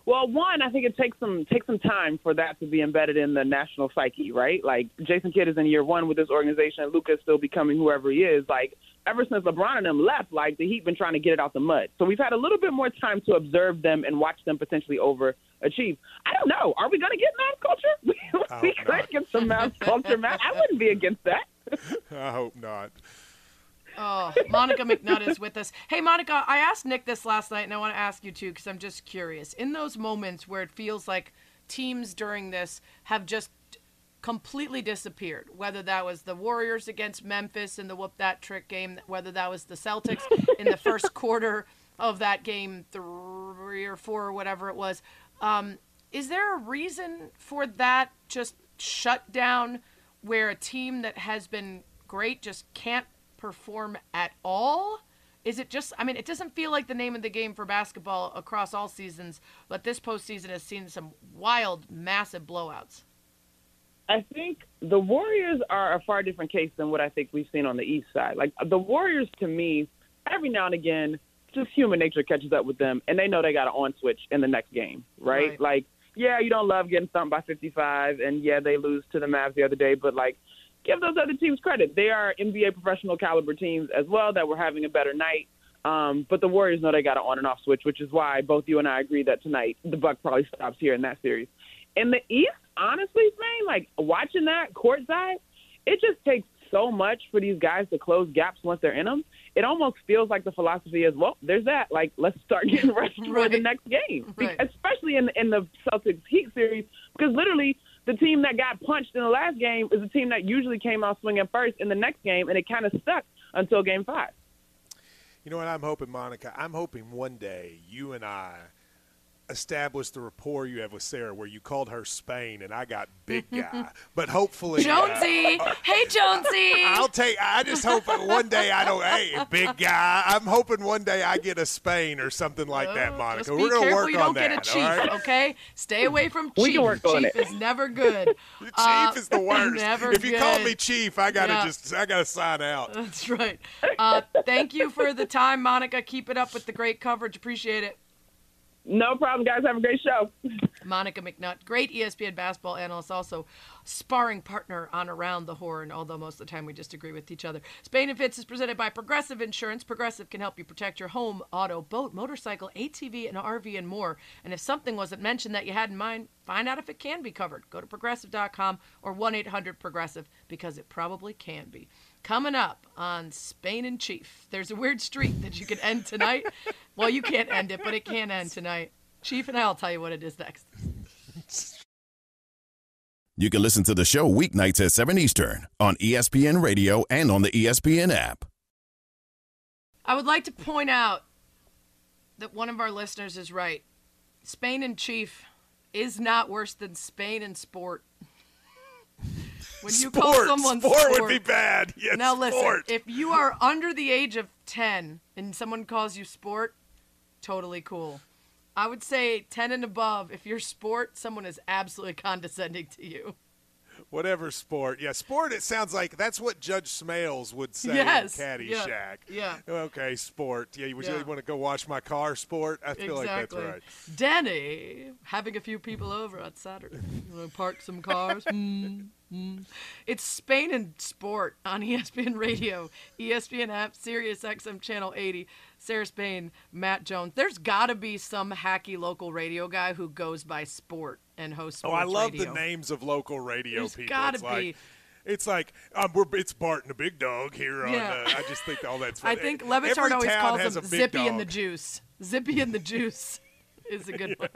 Well, one, I think it takes some takes some time for that to be embedded in the national psyche, right? Like Jason Kidd is in year one with this organization, Luka is still becoming whoever he is. Like ever since LeBron and them left, like the Heat been trying to get it out the mud. So we've had a little bit more time to observe them and watch them potentially overachieve. I don't know. Are we going to get Mavs culture? *laughs* we could get some Mavs culture, man. I wouldn't be against that. *laughs* I hope not. Oh, Monica McNutt is with us. Hey, Monica, I asked Nick this last night, and I want to ask you too, because I'm just curious. In those moments where it feels like teams during this have just completely disappeared, whether that was the Warriors against Memphis in the whoop that trick game, whether that was the Celtics in the first *laughs* quarter of that game, three or four or whatever it was. Um, is there a reason for that just shutdown where a team that has been great just can't perform at all? Is it just, I mean, it doesn't feel like the name of the game for basketball across all seasons, but this postseason has seen some wild, massive blowouts. I think the Warriors are a far different case than what I think we've seen on the East side. Like the Warriors, to me, every now and again, just human nature catches up with them, and they know they got an on switch in the next game, right? right? Like, yeah, you don't love getting thumped by 55, and yeah, they lose to the Mavs the other day, but like, give those other teams credit. They are NBA professional caliber teams as well that were having a better night. Um, but the Warriors know they got an on and off switch, which is why both you and I agree that tonight the buck probably stops here in that series. In the East, honestly, man, like watching that courtside, it just takes so much for these guys to close gaps once they're in them. It almost feels like the philosophy is, well, there's that. Like, let's start *laughs* getting ready right. for the next game, right. especially in in the Celtics Heat series, because literally the team that got punched in the last game is the team that usually came out swinging first in the next game, and it kind of stuck until Game Five. You know what I'm hoping, Monica? I'm hoping one day you and I establish the rapport you have with Sarah, where you called her Spain and I got big guy. but hopefully, *laughs* Jonesy, uh, *laughs* hey Jonesy, I'll take. I just hope one day I don't. Hey, big guy. I'm hoping one day I get a Spain or something like oh, that, Monica. Just be We're gonna work you on don't that. Get a chief, right? okay? Stay away from chief. We can work chief on it. is never good. *laughs* chief uh, is the worst. Never if you good. call me chief, I gotta Yeah. just. I gotta sign out. That's right. Uh, thank you for the time, Monica. Keep it up with the great coverage. Appreciate it. No problem, guys. Have a great show. Monica McNutt, great ESPN basketball analyst, also sparring partner on Around the Horn, although most of the time we just agree with each other. Spain and Fitz is presented by Progressive Insurance. Progressive can help you protect your home, auto, boat, motorcycle, ATV, and RV, and more. And if something wasn't mentioned that you had in mind, find out if it can be covered. Go to progressive.com or 1 800 Progressive because it probably can be. Coming up on Spain and Chief, there's a weird streak that you can end tonight. *laughs* well, you can't end it, but it can end tonight. Chief and I'll tell you what it is next. You can listen to the show weeknights at 7 Eastern on ESPN Radio and on the ESPN app. I would like to point out that one of our listeners is right. Spain and Chief is not worse than Spain and Sport. When you call Sport, someone sport, sport, would be bad. Yes, now listen, sport. if you are under the age of 10 and someone calls you sport, totally cool. I would say 10 and above, if you're sport, someone is absolutely condescending to you. Whatever sport. Yeah, sport, it sounds like that's what Judge Smails would say Yes, in yeah, Caddyshack. yeah. Okay, sport. Yeah, would Yeah. you want to go watch my car sport? I feel exactly. like that's right. Denny, having a few people over on Saturday. You want to park some cars? Mm, mm. It's Spain and Sport on *laughs* ESPN Radio, ESPN app, Sirius XM Channel 80. Sarah Spain, Matt Jones. There's got to be some hacky local radio guy who goes by Sport and hosts Oh, I love radio. the names of local radio There's people. gotta it's like, be. It's like um, we're it's Bart and the Big Dog here. On, Yeah. uh, I just think all that's. *laughs* I think Le Batard Every always calls has him a big Zippy and the. Juice. Zippy and the *laughs* Juice is a good one.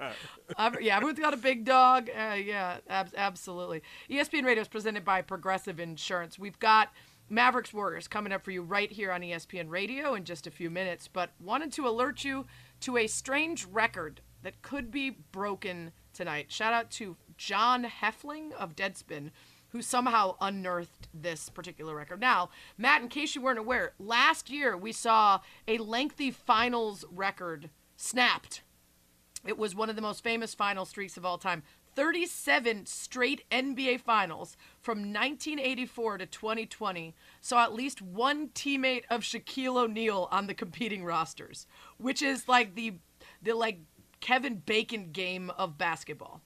I've- yeah, everyone's got a big dog. Uh, yeah, ab- absolutely. ESPN Radio is presented by Progressive Insurance. We've got Mavericks Warriors coming up for you right here on ESPN Radio in just a few minutes, but wanted to alert you to a strange record that could be broken tonight. Shout out to John Heffling of Deadspin, who somehow unearthed this particular record. Now, Matt, in case you weren't aware, last year we saw a lengthy finals record snapped. It was one of the most famous final streaks of all time. 37 straight NBA finals from 1984 to 2020 saw at least one teammate of Shaquille O'Neal on the competing rosters, which is like the the like Kevin Bacon game of basketball.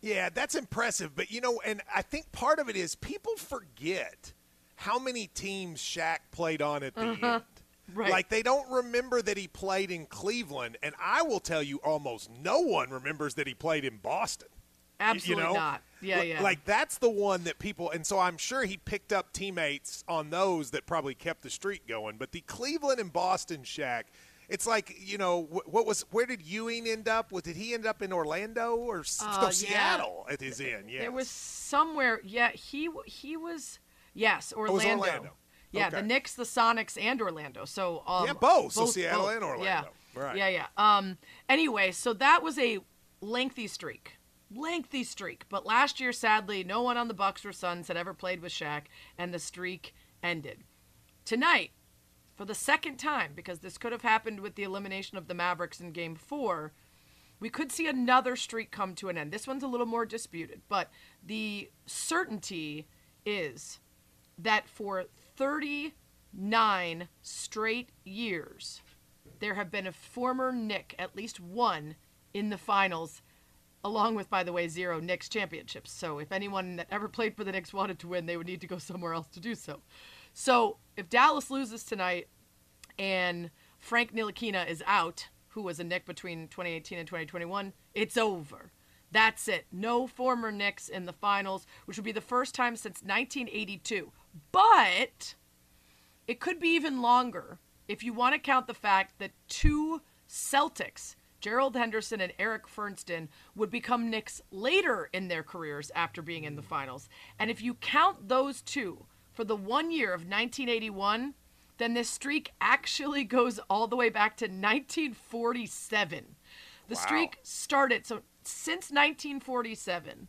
Yeah, that's impressive. But you know, and I think part of it is people forget how many teams Shaq played on at the Uh-huh. end. Right. Like they don't remember that he played in Cleveland, and I will tell you, almost no one remembers that he played in Boston. Absolutely you know? not. Yeah, L- yeah. Like that's the one that people, and so I'm sure he picked up teammates on those that probably kept the streak going. But the Cleveland and Boston Shaq, it's like you know what was where did Ewing end up? Was did he end up in Orlando or Uh, no, yeah. Seattle at his end? Yeah, There was somewhere. Yeah, he he was. Yes, was Orlando. Orlando. Yeah, Okay. the Knicks, the Sonics, and Orlando. So um, Yeah, both. So Seattle and Orlando. Yeah, Right. Yeah, yeah. Um. Anyway, so that was a lengthy streak, lengthy streak. But last year, sadly, no one on the Bucks or Suns had ever played with Shaq, and the streak ended. Tonight, for the second time, because this could have happened with the elimination of the Mavericks in Game Four we could see another streak come to an end. This one's a little more disputed, but the certainty is that for 39 straight years, there have been a former Knick, at least one, in the finals, along with, by the way, zero Knicks championships. So if anyone that ever played for the Knicks wanted to win, they would need to go somewhere else to do so. So if Dallas loses tonight and Frank Ntilikina is out, who was a Knick between 2018 and 2021, it's over. That's it. No former Knicks in the finals, which would be the first time since 1982. But it could be even longer if you want to count the fact that two Celtics, Gerald Henderson and Eric Fernsten, would become Knicks later in their careers after being in the finals. And if you count those two for the one year of 1981, then this streak actually *laughs* goes all the way back to 1947. The streak started so since 1947.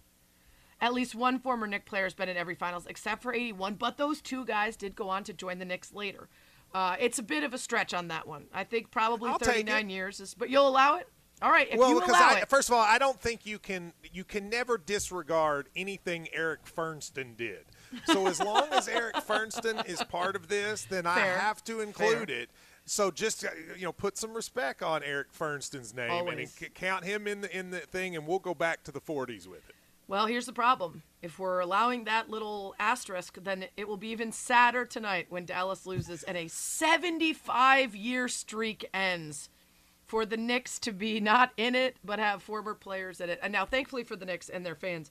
At least one former Knick player has been in every finals except for 81, but those two guys did go on to join the Knicks later. Uh, it's a bit of a stretch on that one. I think probably I'll 39 years is, but you'll allow it? All right, if well, because I, it. first of all, I don't think you can you can never disregard anything Eric Fernsten did. So as long as Eric Fernsten is part of this, then I have to include it. So just uh, you know, put some respect on Eric Fernsten's name and Always. c- count him in the in the thing, and we'll go back to the 40s with it. Well, here's the problem. If we're allowing that little asterisk, then it will be even sadder tonight when Dallas loses and a 75 year streak ends for the Knicks to be not in it, but have former players in it. And now, thankfully for the Knicks and their fans,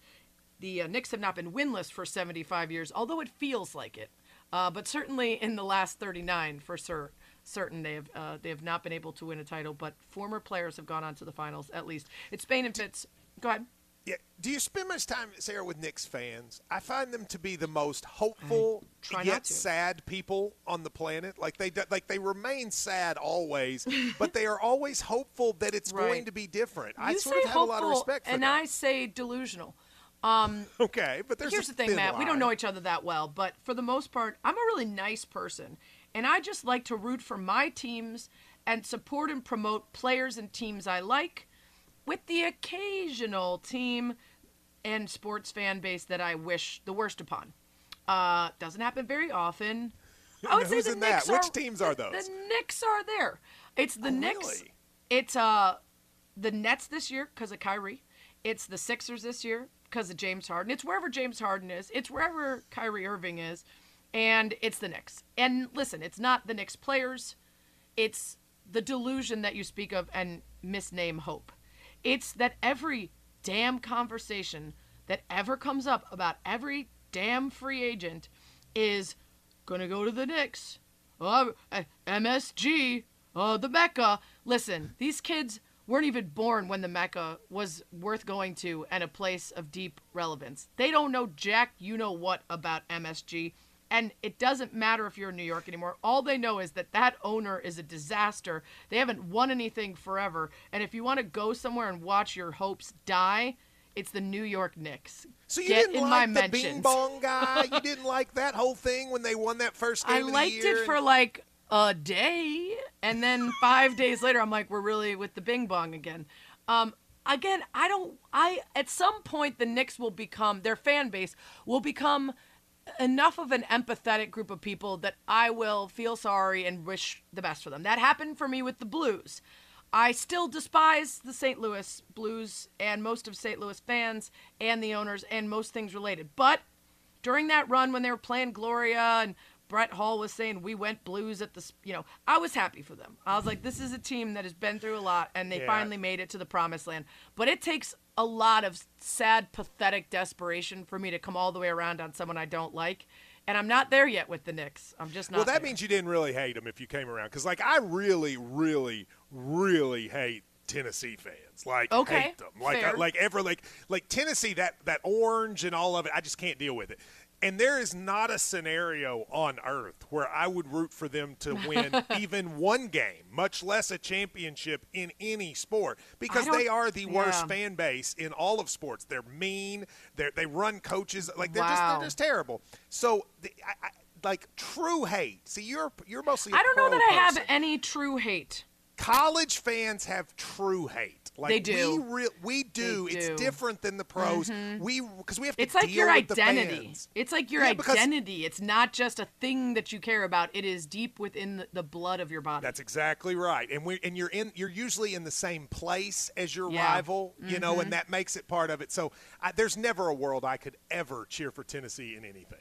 the uh, Knicks have not been winless for 75 years, although it feels like it. Uh, but certainly in the last 39, for cer- certain, they have uh, they have not been able to win a title. But former players have gone on to the finals at least. It's Spain and Fitz. Go ahead. Yeah. Do you spend much time, Sarah, with Knicks fans? I find them to be the most hopeful try yet sad people on the planet. Like they like they remain sad always, but they are always hopeful that it's *laughs* going to be different. I sort of have a lot of respect for them. and. I say delusional. Um, *laughs* okay, but there's here's the thing, thin Matt. We don't know each other that well, but for the most part, I'm a really nice person, and I just like to root for my teams and support and promote players and teams I like, with the occasional team and sports fan base that I wish the worst upon. Uh, doesn't happen very often. I would say the in that? Knicks Which teams are the- those? The Knicks are there. It's the Oh, Knicks. really? It's uh the Nets this year because of Kyrie. It's the Sixers this year because of James Harden. It's wherever James Harden is. It's wherever Kyrie Irving is, and it's the Knicks. And listen, it's not the Knicks players. It's the delusion that you speak of and misname hope. It's that every damn conversation that ever comes up about every damn free agent is gonna go to the Knicks. Oh, uh, MSG, uh, the Mecca. Listen, these kids weren't even born when the Mecca was worth going to and a place of deep relevance. They don't know jack you know what about MSG. And it doesn't matter if you're in New York anymore. All they know is that that owner is a disaster. They haven't won anything forever. And if you want to go somewhere and watch your hopes die, it's the New York Knicks. So you Get didn't like the Bing mentions. Bong guy? you didn't like that whole thing when they won that first *laughs* game I liked it for like a day, and then five days later, I'm like, we're really with the Bing Bong again. Um, again, I don't. I at some point the Knicks will become their fan base will become enough of an empathetic group of people that I will feel sorry and wish the best for them. That happened for me with the Blues. I still despise the St. Louis Blues and most of St. Louis fans and the owners and most things related. But during that run when they were playing Gloria and Brett Hull was saying we went blues at the, you know, I was happy for them. I was like, this is a team that has been through a lot and they Yeah. finally made it to the promised land. But it takes a lot of sad, pathetic desperation for me to come all the way around on someone I don't like. And I'm not there yet with the Knicks. I'm just not. well, that there. means you didn't really hate them if you came around. Because, like, I really, really, really hate Tennessee fans. Like, Okay, hate them. Like. I, like ever, like, like Tennessee. That that orange and all of it. I just can't deal with it. And there is not a scenario on earth where I would root for them to win *laughs* even one game, much less a championship in any sport, because they are the worst yeah. fan base in all of sports. They're mean. They they run coaches like they're just they're just terrible. So, the, I, I, like true hate. See, you're you're mostly. I I don't know that I have any true hate. College fans have true hate. Like They do. We, re- we do. It's different than the pros. Mhm. We because we have to It's like deal your with the identity. fans. It's like your Yeah, identity. It's not just a thing that you care about. It is deep within the, the blood of your body. That's exactly right. And we and you're in you're usually in the same place as your Yeah. rival, you know, Mhm. and that makes it part of it. So I, there's never a world I could ever cheer for Tennessee in anything.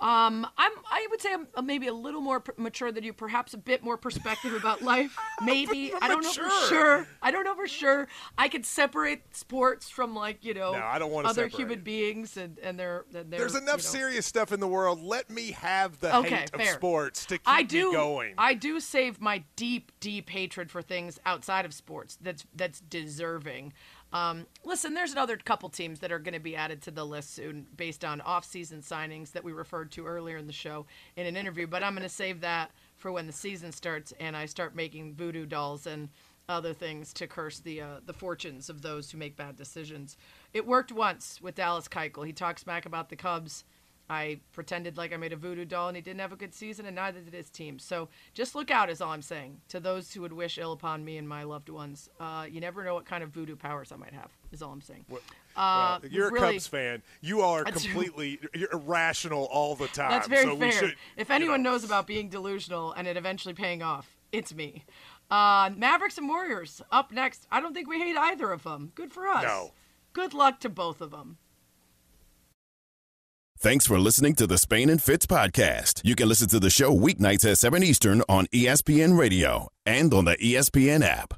Um, I'm. I would say I'm uh, maybe a little more pr- mature than you. Perhaps a bit more perspective about *laughs* life. Maybe I don't know for sure. I don't know for sure. I could separate sports from like you know No, I don't wanna other separate human beings and and their. And their There's enough you know. serious stuff in the world. Let me have the Okay, hate of sports to keep I do. me going. I do save my deep, deep hatred for things outside of sports. That's that's deserving. Um, listen, there's another couple teams that are going to be added to the list soon, based on off-season signings that we referred to earlier in the show in an interview. But I'm going to save that for when the season starts and I start making voodoo dolls and other things to curse the uh, the fortunes of those who make bad decisions. It worked once with Dallas Keuchel. He talked smack about the Cubs. I pretended like I made a voodoo doll and he didn't have a good season, and neither did his team. So just look out, is all I'm saying. To those who would wish ill upon me and my loved ones, uh, you never know what kind of voodoo powers I might have, is all I'm saying. Uh, well, you're a really- Cubs fan. You are *laughs* completely you're irrational all the time. That's very so fair. should, if anyone knows about being delusional and it eventually paying off, it's me. Uh, Mavericks and Warriors up next. I don't think we hate either of them. Good for us. No. Good luck to both of them. Thanks for listening to the Spain and Fitz podcast. You can listen to the show weeknights at 7 Eastern on ESPN Radio and on the ESPN app.